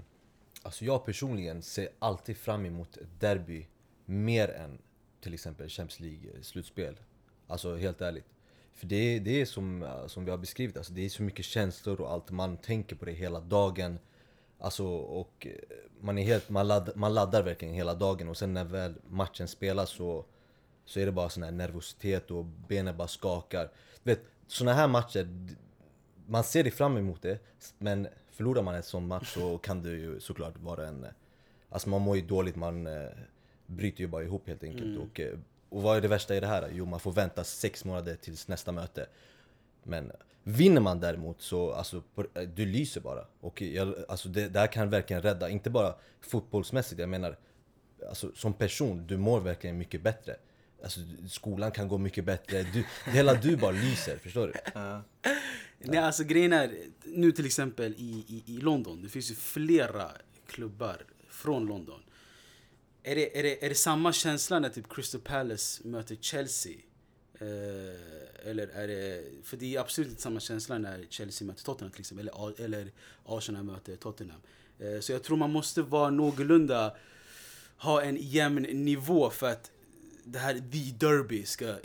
alltså jag personligen ser alltid fram emot ett derby mer än till exempel Champions League-slutspel. Eh, alltså helt ärligt. För det, är- det är som, eh, som vi har beskrivit, alltså det är så mycket känslor och allt. Man tänker på det hela dagen. Alltså och eh, man, är helt, man, ladd, man laddar verkligen hela dagen och sen när väl matchen spelas så, så är det bara sån här nervositet och benen bara skakar. Du vet, såna här matcher, man ser det fram emot det, men förlorar man en sån match så kan det ju såklart vara en... eh, Alltså man mår ju dåligt, man eh, bryter ju bara ihop helt enkelt. Och, eh, och vad är det värsta i det här? Jo, man får vänta sex månader tills nästa möte. Men vinner man däremot så, alltså, eh, du lyser bara. Och jag, alltså det, det här kan verkligen rädda, inte bara fotbollsmässigt, jag menar alltså, som person, du mår verkligen mycket bättre. Alltså, skolan kan gå mycket bättre, du, hela du bara lyser, förstår du? Nej, alltså grejen är, nu till exempel i, i, i London, det finns ju flera klubbar från London. Är det, är det, är det samma känsla när typ Crystal Palace möter Chelsea? Eh, eller är det, för det är absolut inte samma känsla när Chelsea möter Tottenham till exempel, eller, eller Arsenal möter Tottenham. Eh, så jag tror man måste vara någorlunda, ha en jämn nivå för att det här the derby ska eh,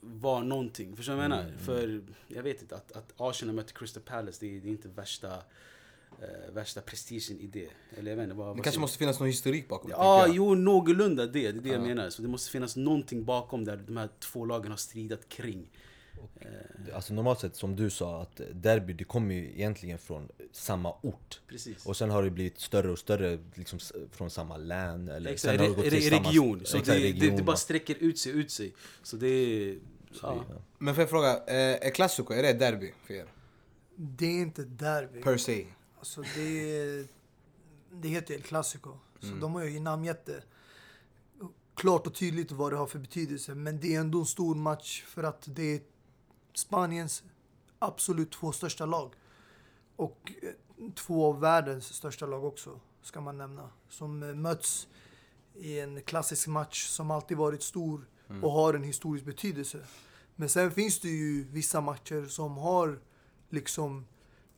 vara någonting. Förstår du vad jag menar? För jag vet inte, att, att Arsenal möter Crystal Palace, det är, det är inte värsta, eh, värsta prestigen i det. Eller jag vet inte, vad, Det vad kanske säger måste finnas någon historik bakom det, Ja, jo, någorlunda det. Det är det jag menar. Så det måste finnas någonting bakom där de här två lagen har stridat kring. Alltså normalt sett som du sa, att derby det kommer ju egentligen från samma ort. Precis. Och sen har det blivit större och större liksom, från samma län. Eller Exakt, sen har det re, till samma- region. Så exakt, det, det, region, det bara va. sträcker ut sig, ut sig. Så det är... Ja. Men får jag fråga, eh, är Classico, är det derby för er? Det är inte derby. Per se? Alltså det, är- det heter El Clasico. Så de har ju namngett det. Klart och tydligt vad det har för betydelse. Men det är ändå en stor match för att det är Spaniens absolut två största lag. Och eh, två av världens största lag också, ska man nämna. Som eh, möts i en klassisk match som alltid varit stor och har en historisk betydelse. Men sen finns det ju vissa matcher som har liksom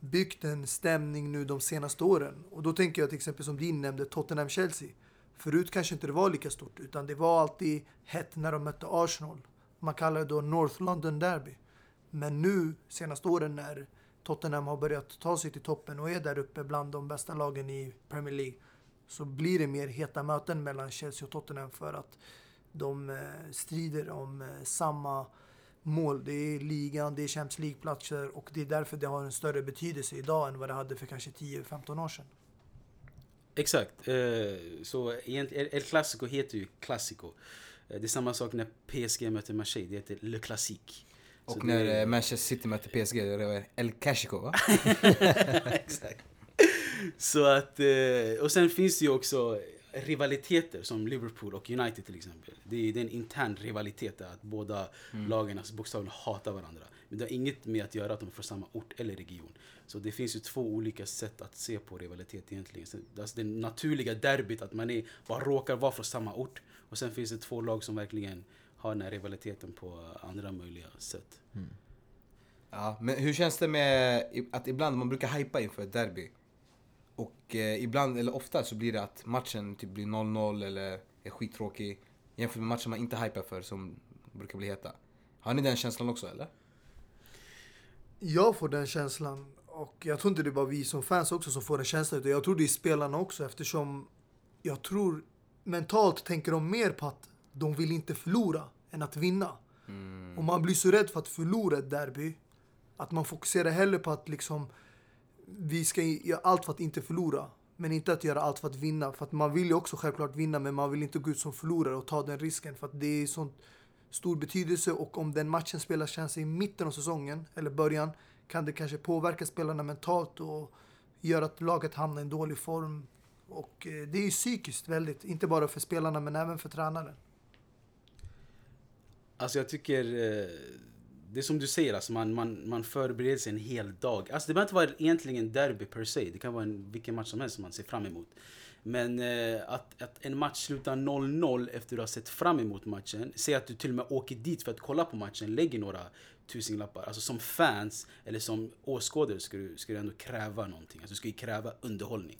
byggt en stämning nu de senaste åren. Och då tänker jag till exempel som din nämnde, Tottenham-Chelsea. Förut kanske inte det var lika stort, utan det var alltid hett när de mötte Arsenal. Man kallar det då North London Derby. Men nu, senaste åren när Tottenham har börjat ta sig till toppen och är där uppe bland de bästa lagen i Premier League, så blir det mer heta möten mellan Chelsea och Tottenham för att de eh, strider om eh, samma mål. Det är ligan, det är Champions League-platser och det är därför det har en större betydelse idag än vad det hade för kanske 10-15 år sedan. Exakt. Eh, så egentligen, El Clasico heter ju Clasico. Eh, det är samma sak när PSG möter Marseille, det heter Le Classique. Så Och det- när eh, Manchester City möter PSG, det var El Clasico va? [LAUGHS] Exakt. Så att, och sen finns det ju också rivaliteter som Liverpool och United till exempel. Det är, det är en intern rivalitet att båda lagen alltså, bokstavligen hatar varandra. Men det har inget med att göra att de är från samma ort eller region. Så det finns ju två olika sätt att se på rivalitet egentligen. Så, alltså det naturliga derbyt, att man är, bara råkar vara från samma ort. Och sen finns det två lag som verkligen har den här rivaliteten på andra möjliga sätt. Ja, men hur känns det med att ibland man brukar hypa inför ett derby? Och eh, ibland, eller ofta, så blir det att matchen typ blir 0-0 eller är skittråkig. Jämfört med matcher man inte hypar för som brukar bli heta. Har ni den känslan också eller? Jag får den känslan och jag tror inte det är bara vi som fans också som får den känslan utan jag tror det är spelarna också eftersom jag tror mentalt tänker de mer på att de vill inte förlora än att vinna. Och man blir så rädd för att förlora ett derby att man fokuserar hellre på att liksom vi ska göra allt för att inte förlora. Men inte att göra allt för att vinna. För att man vill ju också självklart vinna, men man vill inte gå ut som förlorare och ta den risken. För att det är sån stor betydelse och om den matchen spelas kanske i mitten av säsongen, eller början, kan det kanske påverka spelarna mentalt och göra att laget hamnar i en dålig form. Och eh, det är ju psykiskt väldigt, inte bara för spelarna men även för tränaren. Alltså jag tycker... Eh, det är som du säger, alltså man, man, man förbereder sig en hel dag. Alltså det behöver inte vara egentligen derby per se. Det kan vara en, vilken match som helst som man ser fram emot. Men eh, att, att en match slutar 0-0 efter att du har sett fram emot matchen. Säg att du till och med åker dit för att kolla på matchen, lägger några tusenlappar. Alltså som fans, eller som åskådare, ska du, ska du ändå kräva någonting. Alltså du ska ju kräva underhållning.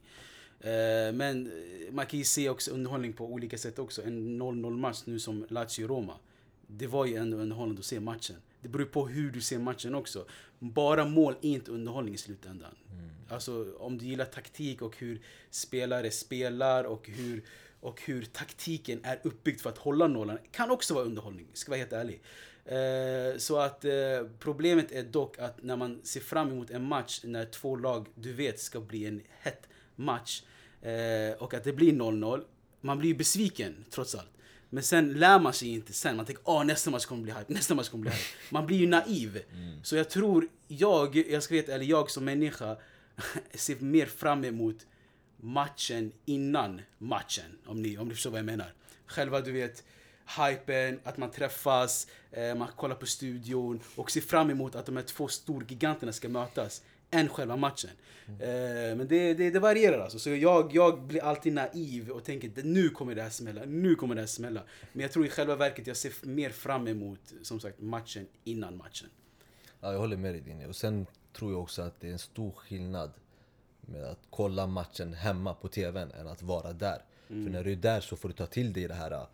Eh, men man kan ju se också underhållning på olika sätt också. En 0-0 match nu som Lazio-Roma. Det var ju ändå underhållande att se matchen. Det beror på hur du ser matchen också. Bara mål är inte underhållning i slutändan. Alltså om du gillar taktik och hur spelare spelar och hur, och hur taktiken är uppbyggd för att hålla nollan. Kan också vara underhållning, ska vara helt ärlig. Eh, så att eh, problemet är dock att när man ser fram emot en match när två lag du vet ska bli en het match eh, och att det blir 0-0. Man blir besviken trots allt. Men sen lär man sig inte sen. Man tänker åh nästa match kommer bli hype, nästa match kommer bli hype. [LAUGHS] Man blir ju naiv. Så jag tror, jag, jag ska veta, eller jag som människa [LAUGHS] ser mer fram emot matchen innan matchen. Om ni, om ni förstår vad jag menar. Själva du vet, hypen, att man träffas, eh, man kollar på studion och ser fram emot att de här två storgiganterna ska mötas än själva matchen. Eh, men det, det, det varierar alltså. Så jag, jag blir alltid naiv och tänker "Det- nu kommer det här smälla, nu kommer det här smälla. Men jag tror i själva verket jag ser mer fram emot som sagt matchen innan matchen. Ja, jag håller med dig Dinje. Och sen tror jag också att det är en stor skillnad med att kolla matchen hemma på TVn än att vara där. För när du är där så får du ta till dig det här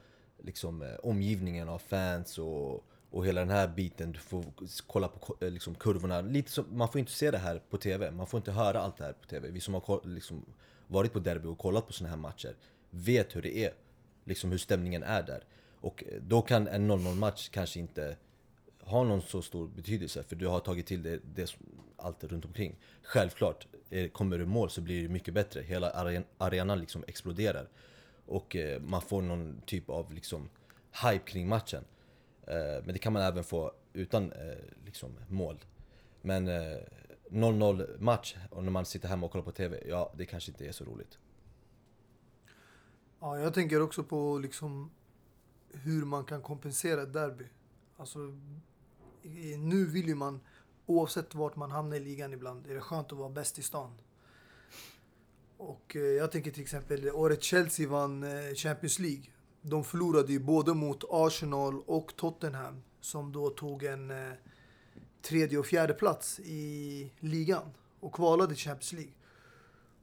liksom, eh, omgivningen av fans och, och hela den här biten. Du får kolla på eh, liksom, kurvorna. Lite som, man får inte se det här på TV. Man får inte höra allt det här på TV. Vi som har liksom, varit på derby och kollat på såna här matcher vet hur det är. Liksom hur stämningen är där. Och eh, då kan en 0-0 match kanske inte ha någon så stor betydelse för du har tagit till det, det allt runt omkring. Självklart, eh, kommer du i mål så blir det mycket bättre. Hela arenan liksom exploderar. Och eh, man får någon typ av liksom hype kring matchen. Eh, men det kan man även få utan eh, liksom mål. Men eh, 0-0 match och när man sitter hemma och kollar på TV, ja det kanske inte är så roligt. Ja, jag tänker också på liksom hur man kan kompensera ett derby. Alltså, nu vill ju man, oavsett vart man hamnar i ligan ibland, är det skönt att vara bäst i stan. Och eh, jag tänker till exempel året Chelsea vann eh, Champions League. De förlorade ju både mot Arsenal och Tottenham som då tog en eh, tredje och fjärde plats i ligan och kvalade till Champions League.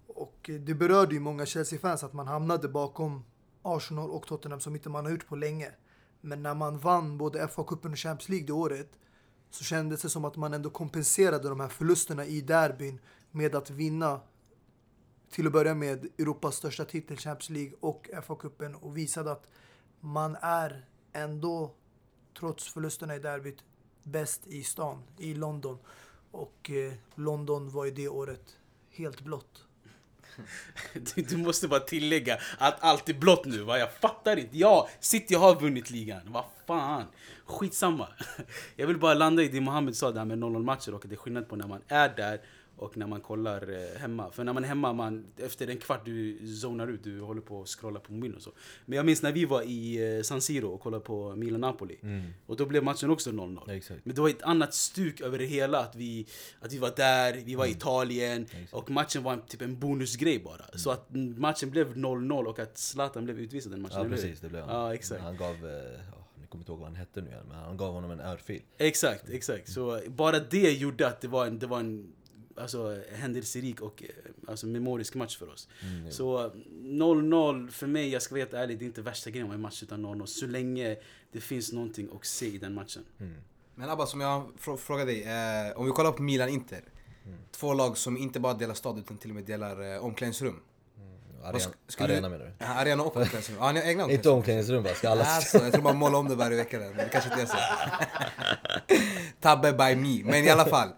Och eh, det berörde ju många Chelsea-fans att man hamnade bakom Arsenal och Tottenham som inte man har gjort på länge. Men när man vann både FA-cupen och Champions League det året så kändes det som att man ändå kompenserade de här förlusterna i derbyn med att vinna till att börja med Europas största titel, Champions League och FA-cupen och visade att man är ändå, trots förlusterna i derbyt, bäst i stan, i London. Och eh, London var ju det året helt blått. [LAUGHS] Du, du måste bara tillägga att allt är blått nu va? Jag fattar inte. Ja, City har vunnit ligan. Vad fan. Skitsamma. [LAUGHS] Jag vill bara landa i det Mohammed sa där med 0-0 matcher och att det är skillnad på när man är där och när man kollar eh, hemma. För när man är hemma, man, efter en kvart du zonar ut, du håller på att scrolla på mobilen och så. Men jag minns när vi var i eh, San Siro och kollade på Milan-Napoli. Och då blev matchen också 0-0. Ja. Men det var ett annat stuk över det hela. Att vi, att vi var där, vi var i Italien och matchen var typ en bonusgrej bara. Så att matchen blev 0-0 och att Zlatan blev utvisad den matchen. Ja precis, det blev han. Ja, exakt. Han gav, ja, jag kommer inte ihåg vad han hette nu men han gav honom en örfil. Exakt, exakt. Så bara det gjorde att det var en, det var en alltså, händelserik och eh, alltså, memorisk match för oss. Mm, Så 0-0 för mig, jag ska vara helt ärlig, det är inte värsta grejen med en match utan 0-0. Så länge det finns någonting att se i den matchen. Men Abba, som jag frå- frågar dig, eh, om vi kollar på Milan-Inter. Två lag som inte bara delar stad utan till och med delar eh, omklädningsrum. Arena, sk- skulle arena du- menar du? Ja, arena och omklädningsrum. Ja, ni har egna [LAUGHS] Inte omklädningsrum va? Ska alla... Alltså, jag tror bara måla om det varje vecka där, men det kanske inte är så. [LAUGHS] Tabbe by me. Men i alla fall.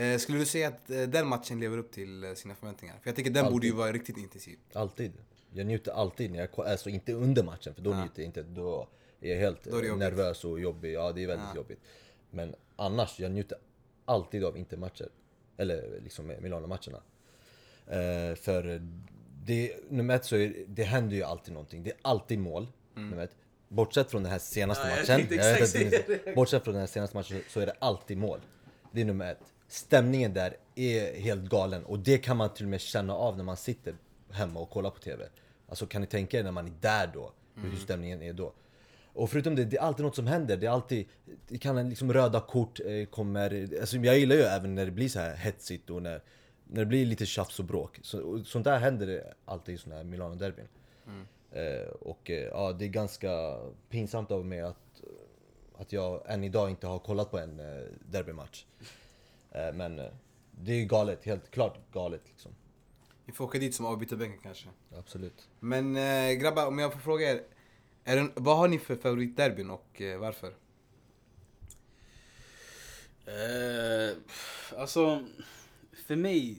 Eh, skulle du säga att eh, den matchen lever upp till eh, sina förväntningar? För jag tycker den borde Alltid. ju vara riktigt intensiv. Alltid. Jag njuter alltid när jag alltså inte under matchen för då Ja. njuter jag inte. Då är jag helt är eh, nervös och jobbig. Ja, det är väldigt Ja. jobbigt. Men annars, jag njuter alltid av intermatcher. Eller liksom Milano-matcherna. Eh, för det, nummer ett så är det händer ju alltid någonting. Det är alltid mål. Nummer ett. Bortsett från den här senaste Ja, jag matchen. tänkte vet att bortsett från den här senaste matchen så är det alltid mål. Det är nummer ett. Stämningen där är helt galen och det kan man till och med känna av när man sitter hemma och kollar på TV. Alltså kan ni tänka er när man är där då, hur stämningen är då. Och förutom det, det är alltid något som händer. Det är alltid, det kan liksom röda kort eh, kommer. Alltså jag gillar ju även när det blir så här hetsigt och när, när det blir lite tjafs och bråk. Så, och sånt där händer det alltid i såna här Milano-derbyn. Eh, och eh, ja, det är ganska pinsamt av mig att, att jag än idag inte har kollat på en eh, derbymatch. Eh, men eh, det är ju galet, helt klart galet liksom. Vi får åka dit som avbytarbänken kanske. Absolut. Men eh, grabbar, om jag får fråga er. Är det, vad har ni för favoritderbyn och varför? Eh, alltså, för mig...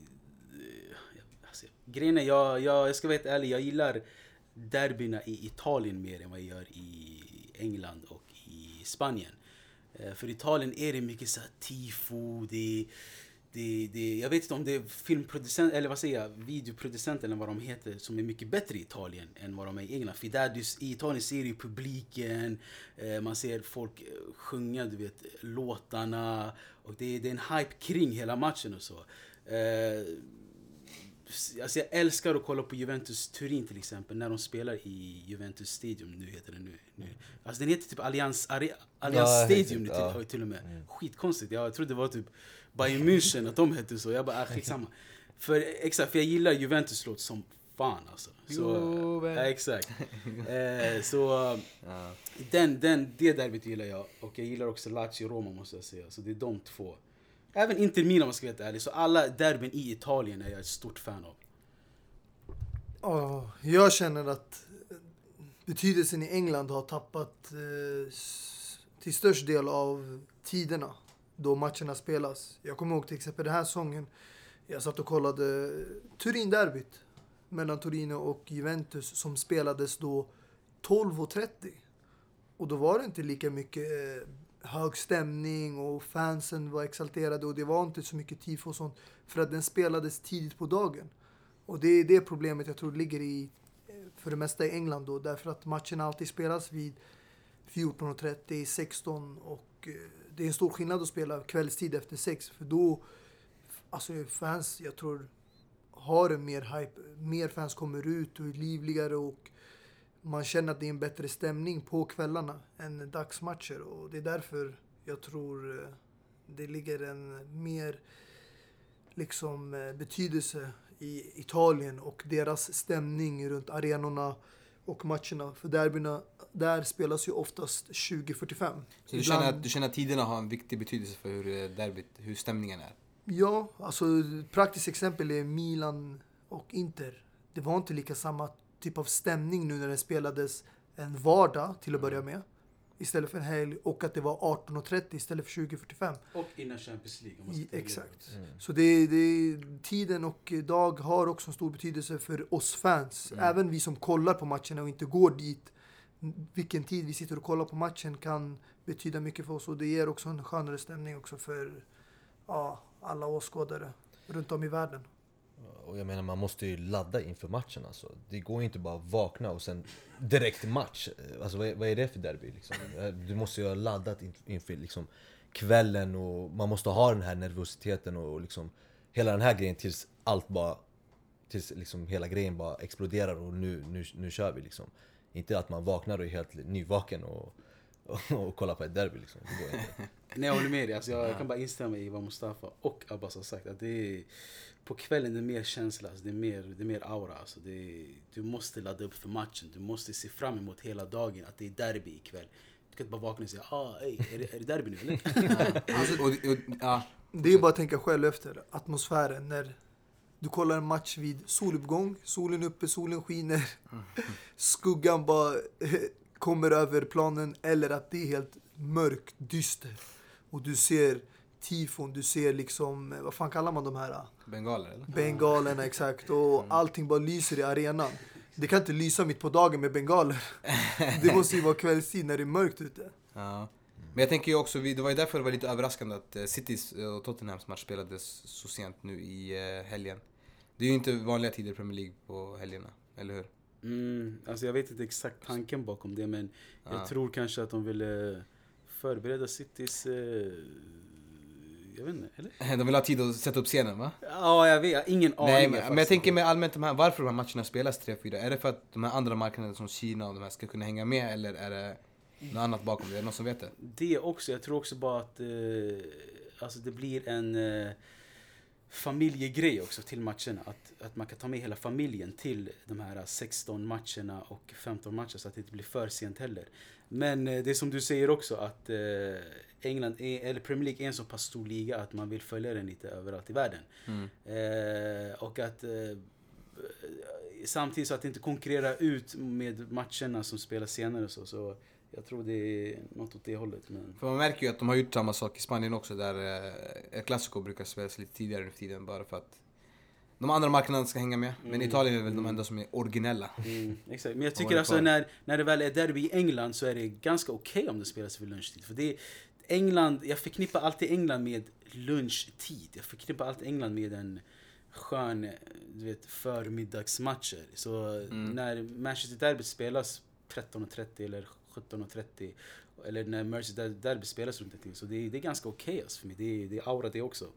Alltså, grejen är, jag, jag, jag ska vara helt ärlig, jag gillar derbyna i Italien mer än vad jag gör i England och i Spanien. Eh, för i Italien är det mycket så här tifo, det, det, det, jag vet inte om det är filmproducent, eller vad säger jag, videoproducenter eller vad de heter, som är mycket bättre i Italien än vad de är i England. För där, du, i Italien ser du ju publiken, eh, man ser folk eh, sjunga, du vet, låtarna. Och det, det är en hype kring hela matchen och så. Alltså jag älskar att kolla på Juventus Turin till exempel, när de spelar i Juventus Stadium, nu heter det nu. nu. Alltså den heter typ Allianz, Are- Allianz Ja, Stadium nu ja. till och med. Skitkonstigt, jag trodde det var typ Bayern München att de hette så. Jag bara, ah, skitsamma. För, exakt, för jag gillar Juventus låt som fan alltså. Så, exakt. [LAUGHS] Eh, så Ja. den, den, det derbyt gillar jag. Och jag gillar också Lazio-Roma måste jag säga. Så det är de två. Även Inter Milan om man ska vara helt ärlig. Så alla derbyn i Italien är jag ett stort fan av. Ja, jag känner att betydelsen i England har tappat eh, till störst del av tiderna då matcherna spelas. Jag kommer ihåg till exempel den här säsongen. Jag satt och kollade Turin-derbyt mellan Torino och Juventus som spelades då 12.30. Och då var det inte lika mycket eh, hög stämning och fansen var exalterade och det var inte så mycket tifo och sånt för att den spelades tidigt på dagen. Och det är det problemet jag tror ligger i, eh, för det mesta i England då, därför att matcherna alltid spelas vid 14.30, 16 och eh, det är en stor skillnad att spela kvällstid efter 6 för då, alltså fans, jag tror, har en mer hype, mer fans kommer ut och är livligare och man känner att det är en bättre stämning på kvällarna än dagsmatcher och det är därför jag tror eh, det ligger en mer liksom eh, betydelse i Italien och deras stämning runt arenorna och matcherna. För derbyna, där spelas ju oftast 20.45. Så du känner, att, du känner att tiderna har en viktig betydelse för hur eh, derbyt, hur stämningen är? Ja, alltså praktiskt exempel är Milan och Inter. Det var inte lika samma typ av stämning nu när det spelades en vardag till att börja med. Istället för en helg och att det var 18.30 istället för 20.45. Och innan Champions League. Exakt. Så det, det, tiden och dag har också en stor betydelse för oss fans. Även vi som kollar på matcherna och inte går dit. Vilken tid vi sitter och kollar på matchen kan betyda mycket för oss och det ger också en skönare stämning också för ja, alla åskådare runt om i världen. Och jag menar man måste ju ladda inför matchen alltså. Det går ju inte bara att vakna och sen direkt match. Alltså vad är, vad är det för derby liksom? Du måste ju ha laddat inför liksom kvällen och man måste ha den här nervositeten och liksom hela den här grejen tills allt bara tills liksom hela grejen bara exploderar och nu, nu, nu kör vi liksom. Inte att man vaknar och är helt nyvaken och, [LAUGHS] och, kollar på ett derby liksom. Det går inte. [LAUGHS] Nej, jag håller med dig. Alltså, jag, jag kan bara instämma i vad Mustafa och Abbas har sagt. Att det är, på kvällen det är mer känsla, alltså, det, är mer, det är mer aura. Alltså, det är, du måste ladda upp för matchen. Du måste se fram emot hela dagen att det är derby ikväll. Du kan inte bara vakna och säga ah, ey, är, det, är det derby nu eller? [LAUGHS] Alltså, och, och, ja, Det är bara att tänka själv efter atmosfären när du kollar en match vid soluppgång, solen uppe, solen skiner, skuggan bara kommer över planen eller att det är helt mörkt, dystert och du ser tifon, du ser liksom, eh, vad fan kallar man de här? Bengaler eller? Bengalerna exakt och allting bara lyser i arenan. Det kan inte lysa mitt på dagen med bengaler. [LAUGHS] Det måste ju vara kvällstid när det är mörkt ute. Ja. Men jag tänker ju också, det var ju därför det var lite överraskande att eh, Citys eh, och Tottenhams match spelades så sent nu i helgen. Det är ju inte vanliga tider i Premier League på helgerna, eller hur? Mm, alltså jag vet inte exakt tanken bakom det men Ja. jag tror kanske att de ville förbereda Citys... Eh, jag vet inte, eller? [LAUGHS] De vill ha tid att sätta upp scenen va? Ja, jag vet. Ingen aning. Nej, men, men jag tänker med allmänt de här, varför de här matcherna spelas 3-4? Är det för att de här andra marknaderna som Kina och de här ska kunna hänga med eller är det något annat bakom det? Är det någon som vet det? Det också. Jag tror också bara att eh, alltså det blir en eh, familjegrej också till matcherna. Att, att man kan ta med hela familjen till de här 16 matcherna och 15 matcher så att det inte blir för sent heller. Men eh, det är som du säger också att eh, England är, eller Premier League är en så pass stor liga att man vill följa den lite överallt i världen. Mm. Eh, och att eh, samtidigt så att inte konkurrera ut med matcherna som spelas senare och så. Så jag tror det är något åt det hållet. Men... För man märker ju att de har gjort samma sak i Spanien också där eh, El Clasico brukar spelas lite tidigare nu för tiden bara för att de andra marknaderna ska hänga med. Men Mm. Italien är väl de enda som är originella. Mm, exakt. Men jag [LAUGHS] tycker alltså kvar? när, när det väl är derby i England så är det ganska okej om det spelas vid lunchtid. För det är, England, jag förknippar alltid England med lunchtid. Jag förknippar alltid England med en skön du vet, förmiddagsmatcher. Så Mm. när Manchester Derby spelas 13.30 eller 17.30 eller när Merseyside Derby spelas runt omkring så det är, det är ganska okej alltså för mig. Det är, det är aura det också.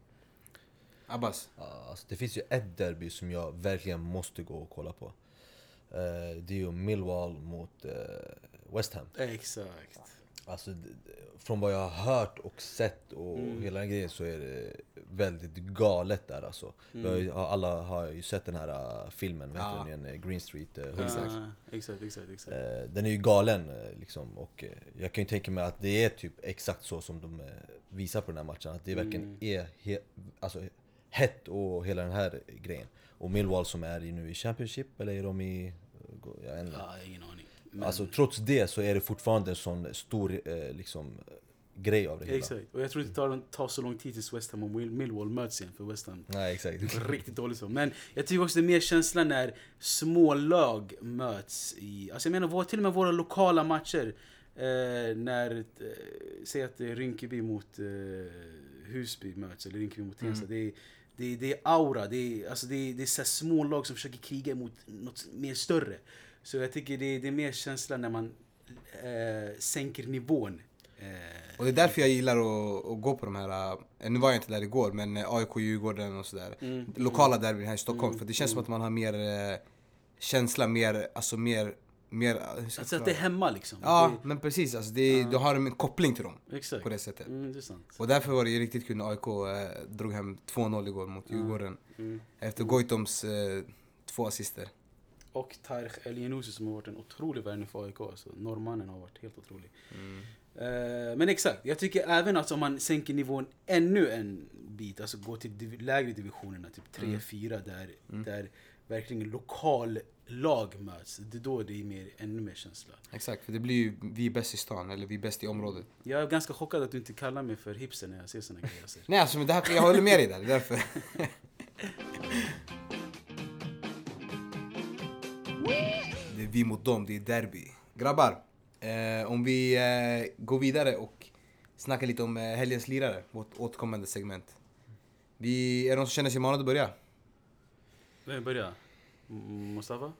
Abbas. Alltså, det finns ju ett derby som jag verkligen måste gå och kolla på. Eh, det är ju Millwall mot eh, West Ham. Exakt. Alltså, från vad jag har hört och sett och Mm. hela den grejen så är det väldigt galet där alltså. Mm. Har alla har ju sett den här uh, filmen, vad heter Ja. den Green Street. Uh, Exakt. Ja, exakt, exakt, exakt. Eh, den är ju galen eh, liksom och eh, jag kan ju tänka mig att det är typ exakt så som de visar på den här matchen. Att det verkligen Mm. är he- alltså, hett och hela den här grejen. Och Millwall som är nu i Championship, eller är de i... Jag inte. Ja, ingen aning. Men- Alltså trots det så är det fortfarande en sån stor eh, liksom, grej av det hela. Exakt. Och jag tror inte det tar, så lång tid tills West Ham och Mill- Millwall möts igen för West Ham. Nej exakt. Riktigt dåligt så. Men jag tycker också det är mer känslan när små lag möts i... Alltså jag menar vår, till och med våra lokala matcher. Eh, när, eh, säg att Rinkeby mot eh, Husby möts, eller Rinkeby mot Tensta. Det, är, det, är, det är aura, det är, alltså det är, det är så små lag som försöker kriga mot något mer större. Så jag tycker det, är- det är mer känslan när man eh, sänker nivån. Eh, Och det är därför jag gillar att, att gå på de här, eh, nu var jag inte där igår, men eh, AIK, Djurgården och sådär. Mm. Lokala derbyn här i Stockholm. Mm. För det känns som att man har mer eh, känsla, mer, alltså mer, mer... eh, Alltså att det är hemma liksom. Ja, men precis. Alltså det, Ja. Du har en koppling till dem det, exakt. på det sättet. Mm, det. Och därför var det ju riktigt kul när AIK eh, drog hem 2-0 igår mot Djurgården. Mm. Efter Goitoms eh, två assister. Och Tarek El Genoussi som har varit en otrolig värvning för AIK. Alltså, norrmannen har varit helt otrolig. Eh, men exakt, jag tycker även att om man sänker nivån ännu en bit, alltså går till div- lägre divisionerna, typ 3-4 där, där verkligen lokal lag möts. Det är då det är mer, ännu mer känsla. Exakt, för det blir ju vi är bäst i stan, eller vi är bäst i området. Jag är ganska chockad att du inte kallar mig för hipster när jag ser såna grejer. Nej alltså men det här, jag håller med dig där, det är därför. [LAUGHS] det är vi mot dem, det är derby. Grabbar, eh, om vi eh, går vidare och snackar lite om eh, helgens lirare, vårt återkommande segment. Vi, är det någon som känner sig manad att börja? Vem börjar? Mustafa?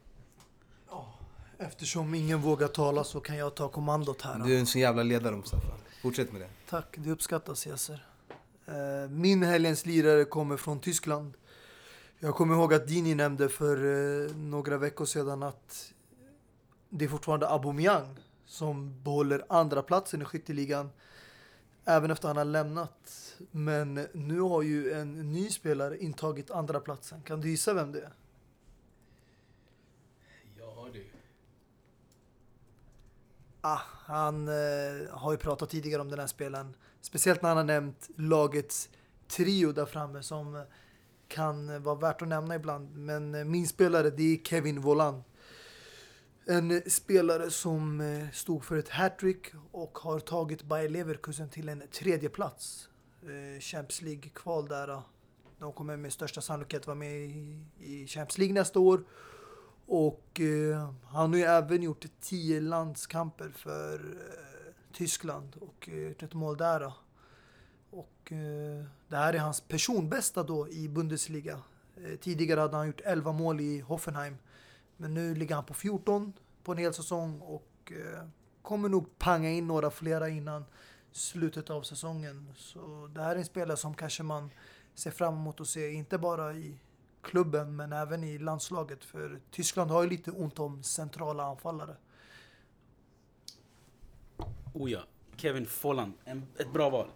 Eftersom ingen vågar tala så kan jag ta kommandot här. Du är en sån jävla ledare Mustafa. Fortsätt med det. Tack, det uppskattas Yasser. Eh, Min helgens lirare kommer från Tyskland. Jag kommer ihåg att Dini nämnde för eh, några veckor sedan att det är fortfarande Aubameyang som behåller andra platsen i skytteligan även efter han har lämnat. Men nu har ju en ny spelare intagit andra platsen. Kan du gissa vem det är? Ja du. Ah, han eh, har ju pratat tidigare om den här spelaren. Speciellt när han har nämnt lagets trio där framme som eh, kan vara värt att nämna ibland. Men eh, min spelare det är Kevin Volland. En spelare som eh, stod för ett hattrick och har tagit Bayer Leverkusen till en tredje plats. Eh, Champions League-kval där. De kommer med största sannolikhet vara med i, Champions League nästa år. Och eh, han har ju även gjort tio landskamper för eh, Tyskland och gjort ett mål där. Och eh, det här är hans personbästa då i Bundesliga. Eh, tidigare hade han gjort 11 mål i Hoffenheim. Men nu ligger han på 14 på en hel säsong och eh, kommer nog panga in några flera innan slutet av säsongen. Så det här är en spelare som kanske man ser fram emot att se, inte bara i klubben men även i landslaget. För Tyskland har ju lite ont om centrala anfallare. Oh ja, Kevin Folland. En, ett bra val.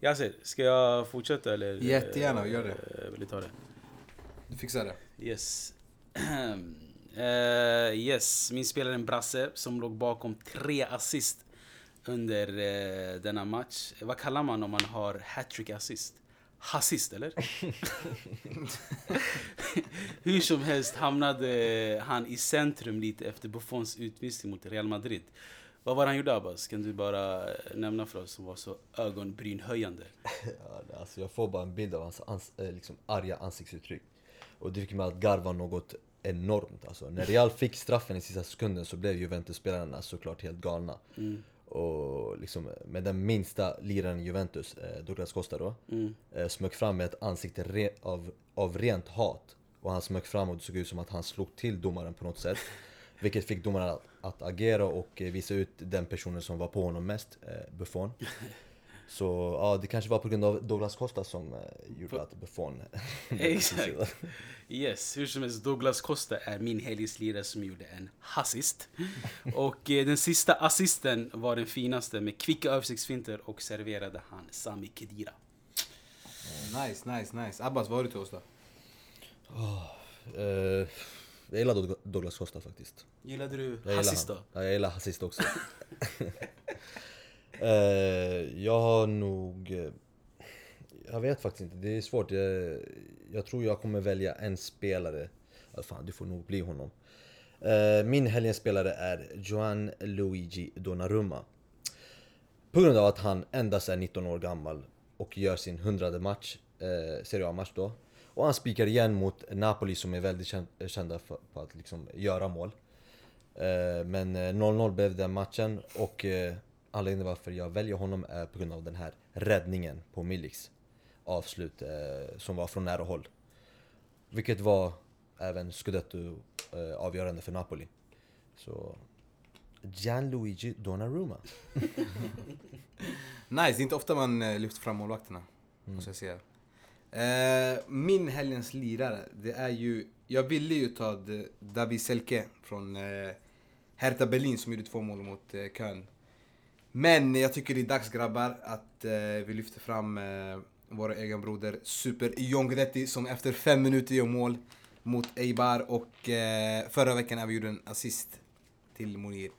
Yasser, ska jag fortsätta eller? Jättegärna, gör det. Eh, Vill du ta det? Du fixar det. Yes. [CLEARS THROAT] Eh, yes, min spelare är en brasse som låg bakom tre assist under uh, denna match. Vad kallar man om man har hattrick assist? Hassist eller? [LAUGHS] [LAUGHS] Hur som helst hamnade han i centrum lite efter Buffons utvisning mot Real Madrid. Vad var det han gjorde Abbas? Kan du bara eh, nämna för oss som var så ögonbrynhöjande? [LAUGHS] Ja, alltså jag får bara en bild av hans ans eh, liksom arga ansiktsuttryck. Och det fick mig att garva något enormt. Alltså, när Real fick straffen i sista sekunden så blev Juventus-spelarna såklart helt galna. Och liksom, med den minsta liraren i Juventus, eh, Douglas Costa då, eh, smög fram med ett ansikte av, av rent hat. Och han smög fram och det såg ut som att han slog till domaren på något sätt. Vilket fick domaren att, att agera och eh, visa ut den personen som var på honom mest, eh, Buffon. [LAUGHS] Så ja, det kanske var på grund av Douglas Costa som eh, gjorde att Buffon... [LAUGHS] [LAUGHS] Exakt. Yes, hur som helst, Douglas Costa är min helgens lirare som gjorde en assist. Och eh, den sista assisten var den finaste med kvicka översiktsfinter och serverade han Sami Khedira. Nice, nice, nice. Abbas, vad har du till oss då? Eh, jag gillar Doug- Douglas Costa faktiskt. Gillade du Jag gillar då? Ja, jag gillar assist också. [LAUGHS] Eh, jag har nog... eh, Jag vet faktiskt inte, det är svårt. Jag, jag tror jag kommer välja en spelare. Ja, fan, det får nog bli honom. Eh, min helgens spelare är Joan Luigi Donnarumma. På grund av att han endast är 19 år gammal och gör sin hundrade match, eh, Serie A-match då. Och han spikar igen mot Napoli som är väldigt kän- kända för, på att liksom göra mål. Eh, men eh, 0-0 blev den matchen och eh, anledningen varför jag väljer honom är på grund av den här räddningen på Miliks avslut eh, som var från nära håll. Vilket var även Scudetto eh, avgörande för Napoli. Så Gianluigi Donnarumma. [LAUGHS] Nice, det är inte ofta man eh, lyfter fram målvakterna. Måste jag säga. Eh, min helgens lirare, det är ju... Jag ville ju ta David Selke från eh, Hertha Berlin som gjorde två mål mot eh, Köln. Men jag tycker det är dags grabbar att eh, vi lyfter fram eh, vår egen broder Super John Guidetti som efter fem minuter gör mål mot Eibar och eh, förra veckan även gjorde en assist till Monir.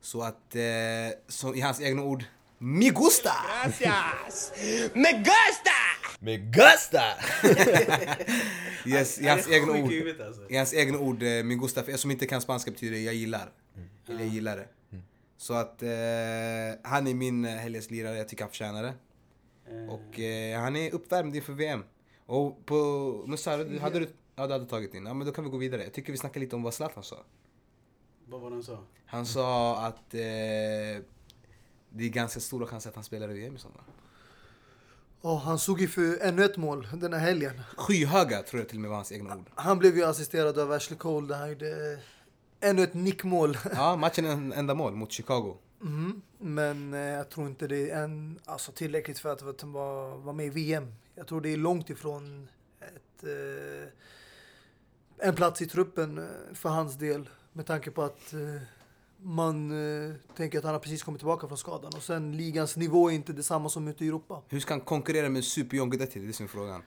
Så att, eh, så i hans egna ord, Mi gusta! Gracias. Me gusta. Med Gusta! [LAUGHS] Yes, i Han hans är egna sjuk i ord. alltså. I hans egna ord, eh, min gusta, för er som inte kan spanska betyder det jag gillar. Eller jag gillar det. Så att eh, han är min eh, helgens lirare, jag tycker han förtjänar det. Och eh, han är uppvärmd inför VM. Och på Musa, du- hade du, ja, du hade tagit in. Ja men då kan vi gå vidare. Jag tycker vi snackar lite om vad Zlatan sa. Vad var det han sa? Han sa att eh, det är ganska stora chanser att han spelar i VM i sommar. Och han såg ju för ännu ett mål den här helgen. Skyhöga tror jag till och med var hans egna ord. Han blev ju assisterad av Ashley Cole där han gjorde ännu ett nickmål. Ja, matchen en enda mål mot Chicago. Mhm. Men eh, jag tror inte det är en, alltså, tillräckligt för att att han var, var med i VM. Jag tror det är långt ifrån ett, eh, en plats i truppen eh, för hans del. Med tanke på att eh, man eh, tänker att han har precis kommit tillbaka från skadan. Och sen ligans nivå är inte detsamma som ute i Europa. Hur ska han konkurrera med Super John Guidetti? Det är som frågan.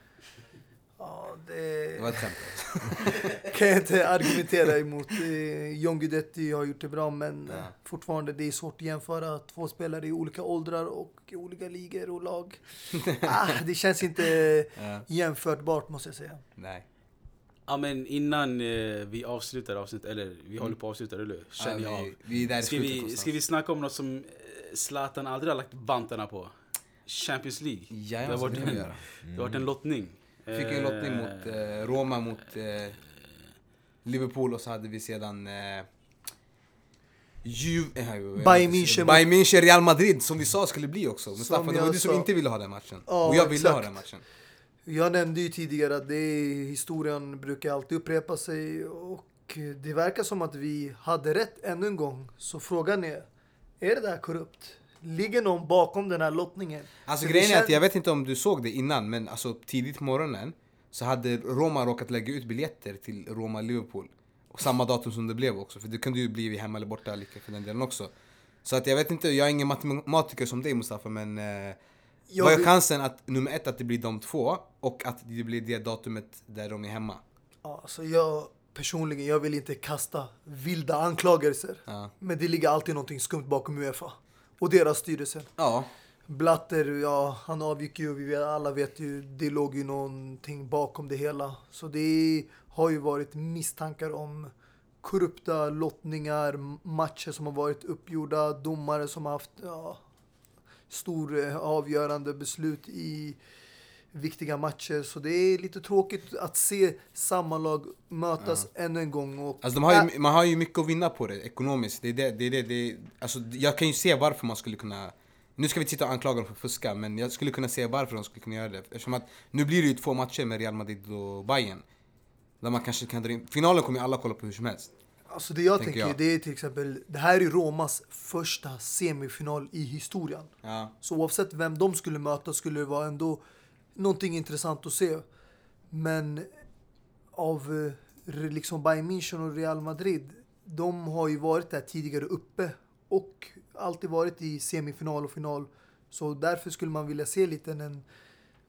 Ja, Det var det ett skämt. [LAUGHS] kan jag inte argumentera emot. Eh, John Guidetti har gjort det bra men Ja. eh, fortfarande det är svårt att jämföra två spelare i olika åldrar och i olika ligor och lag. [LAUGHS] ah, det känns inte Ja. jämförbart måste jag säga. Nej. Ja men innan eh, vi avslutar avsnittet, eller vi håller på att avsluta, eller hur? Känner Ja, jag vi, av. vi är där i Ska slutet vi, någonstans. ska vi snacka om något som eh, Zlatan aldrig har lagt vantarna på? Champions League. det, har Jajamensan, varit det kan vi en, göra. det har varit en lottning. Vi fick en lottning Eh, mot eh, Roma mot eh, Liverpool och så hade vi sedan eh, Ju... Eh, Bayern München Bayern München, Real Madrid som vi sa skulle bli också. Mustafa, det var jag du som sa. inte ville ha den matchen. Ja, och jag ville exakt. ha den matchen. Jag nämnde ju tidigare att det är, historien brukar alltid upprepa sig och det verkar som att vi hade rätt ännu en gång. Så frågan är, är det där korrupt? Ligger någon bakom den här lottningen? Alltså För grejen är att jag vet inte om du såg det innan men alltså tidigt på morgonen så hade Roma råkat lägga ut biljetter till Roma-Liverpool. Och samma datum som det blev också, för det kunde ju bli hemma eller borta lika för den delen också. Så att jag vet inte, jag är ingen matematiker som dig Mustafa men eh, Jag vad är chansen att nummer ett att det blir de två och att det blir det datumet där de är hemma? Ja, så jag personligen, jag vill inte kasta vilda anklagelser. Ja. Men det ligger alltid någonting skumt bakom Uefa och deras styrelse. Ja, Blatter, ja, han avgick ju, vi vet, alla vet ju, det låg ju någonting bakom det hela. Så det har ju varit misstankar om korrupta lottningar, matcher som har varit uppgjorda, domare som har haft ja, stor eh, avgörande beslut i viktiga matcher. Så det är lite tråkigt att se samma lag mötas ännu en gång. Och, Alltså har ju, man har ju mycket att vinna på det ekonomiskt. Det är det, det, är det, det är, alltså jag kan ju se varför man skulle kunna... Nu ska vi inte sitta och anklaga dem för att fuska, men jag skulle kunna se varför de skulle kunna göra det. Eftersom att nu blir det ju två matcher med Real Madrid och Bayern. Där man kanske kan dra in... Finalen kommer ju alla kolla på hur som helst. Alltså det jag Tänker jag. det är till exempel, det här är Romas första semifinal i historien. Ja. Så oavsett vem de skulle möta skulle det vara ändå någonting intressant att se. Men av eh, liksom Bayern München och Real Madrid, de har ju varit där tidigare uppe och alltid varit i semifinal och final. Så därför skulle man vilja se lite en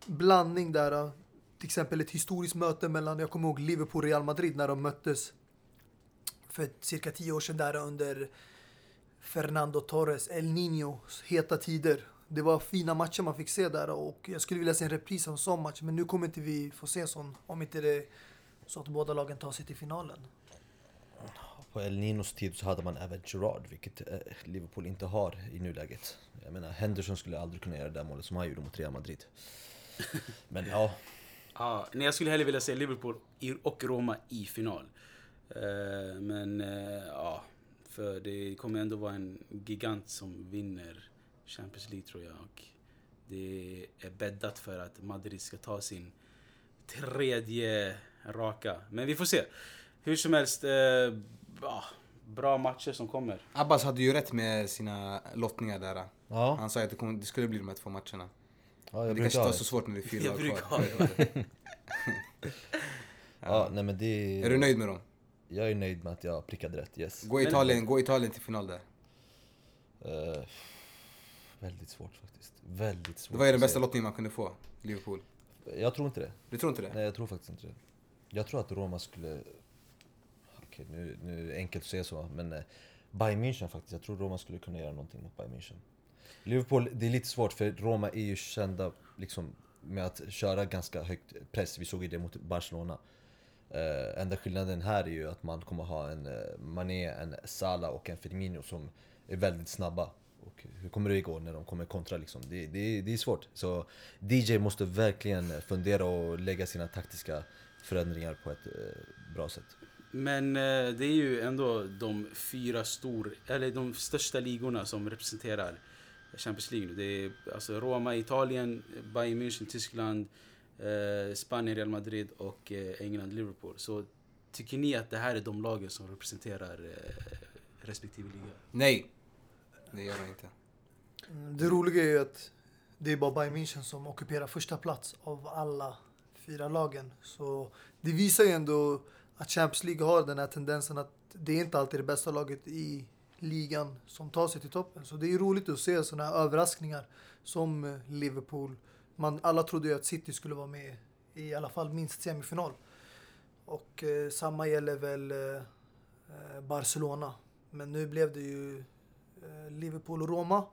blandning där. Till exempel ett historiskt möte mellan, jag kommer ihåg Liverpool och Real Madrid när de möttes för cirka tio år sedan där under Fernando Torres, El Niño, heta tider. Det var fina matcher man fick se där och jag skulle vilja se en repris av en sån match. Men nu kommer inte vi få se sån om inte det är så att båda lagen tar sig till finalen. På El Ninos tid så hade man även Gerard, vilket eh, Liverpool inte har i nuläget. Jag menar, Henderson skulle aldrig kunna göra det där målet som han gjorde mot Real Madrid. [LAUGHS] Men ja, Ja, nej, jag skulle hellre vilja se Liverpool och Roma i final. Eh, men eh, ja, för det kommer ändå vara en gigant som vinner Champions League tror jag. Och det är bäddat för att Madrid ska ta sin tredje raka. Men vi får se. Hur som helst, eh, ja, bra matcher som kommer. Abbas hade ju rätt med sina lottningar där. ja, Han sa att det, skulle bli de här två matcherna. ja jag det kanske tar det. så svårt när det är fyra Jag lag brukar kvar. ha det. [LAUGHS] Ja, nej men det... Är du nöjd med dem? Jag är nöjd med att jag prickade rätt, yes. Gå Italien, gå Italien till final där. Eh, väldigt svårt faktiskt. Väldigt svårt Det var ju den att bästa säga. lottningen man kunde få. Liverpool. Jag tror inte det. Du tror inte det? Nej, jag tror faktiskt inte det. Jag tror att Roma skulle... Okej, nu, nu är det enkelt att säga så, men eh, Bayern München faktiskt. Jag tror Roma skulle kunna göra någonting mot Bayern München. Liverpool, det är lite svårt för Roma är ju kända liksom, med att köra ganska högt press. Vi såg ju det mot Barcelona. Uh, enda skillnaden här är ju att man kommer ha en uh, Mané, en Salah och en Firmino som är väldigt snabba. Och hur kommer det gå när de kommer kontra liksom? Det, det, det är svårt. Så DJ måste verkligen fundera och lägga sina taktiska förändringar på ett eh, bra sätt. Men det är ju ändå de fyra stor, eller de största ligorna som representerar Champions League nu. Det är alltså Roma, Italien, Bayern München, Tyskland, eh, Spanien, Real Madrid och eh, England, Liverpool. Så tycker ni att det här är de lagen som representerar eh, respektive liga? Nej. Det gör de inte. Mm, Det roliga är ju att det är bara Bayern München som ockuperar första plats av alla fyra lagen. Så det visar ju ändå att Champions League har den här tendensen att det är inte alltid det bästa laget i ligan som tar sig till toppen. Så det är roligt att se sådana här överraskningar som eh, Liverpool. Man, alla trodde ju att City skulle vara med i alla fall minst semifinal. Och eh, samma gäller väl eh, eh, Barcelona. Men nu blev det ju eh, Liverpool och Roma.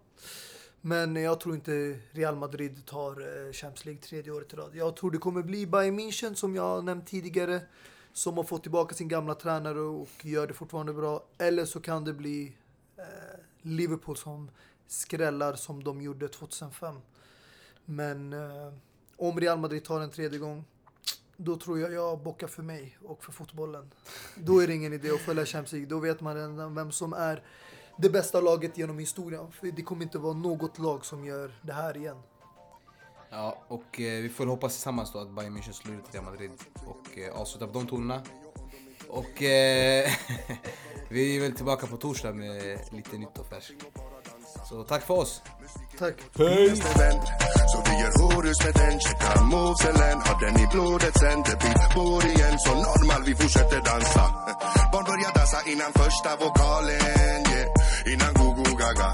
Men jag tror inte Real Madrid tar eh, Champions League tredje året i rad. Jag tror det kommer bli Bayern München som jag nämnt tidigare. Som har fått tillbaka sin gamla tränare och gör det fortfarande bra. Eller så kan det bli eh, Liverpool som skrällar som de gjorde 2005. Men eh, om Real Madrid tar en tredje gång, då tror jag jag bockar för mig och för fotbollen. Då är det ingen idé att följa Champions League. Då vet man redan vem som är det bästa laget genom historien. För det kommer inte vara något lag som gör det här igen. Ja, och eh, vi får hoppas tillsammans då att Bayern München slår ut Real Madrid och eh, avslutar på de tonerna. Och eh, [LAUGHS] vi är väl tillbaka på torsdag med lite nytt och färskt. Så tack för oss! Tack. Så vi gör horus med den, checkar movesen Har den i blodet sen, det blir bor igen Så normal, vi fortsätter dansa [LAUGHS] Barn börjar dansa innan första vokalen yeah. Innan go-go gaga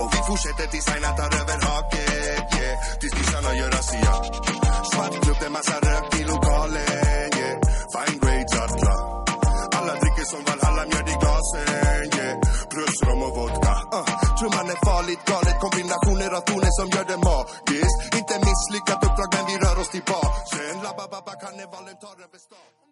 Och vi fortsätter tills Aina tar över haket yeah. Tills kissarna gör razzia Svart klubb, det massa rök i lokalen yeah. Fine grades, atla alla dricker som Valhalla, mjöd i glasen yeah. Plus rom och vodka. Uh. Trumman är farligt galet. Kombinationer av toner som gör det magiskt. Inte misslyckat uppdrag men vi rör oss till basen Labba-babba, karnevalen tar över stan.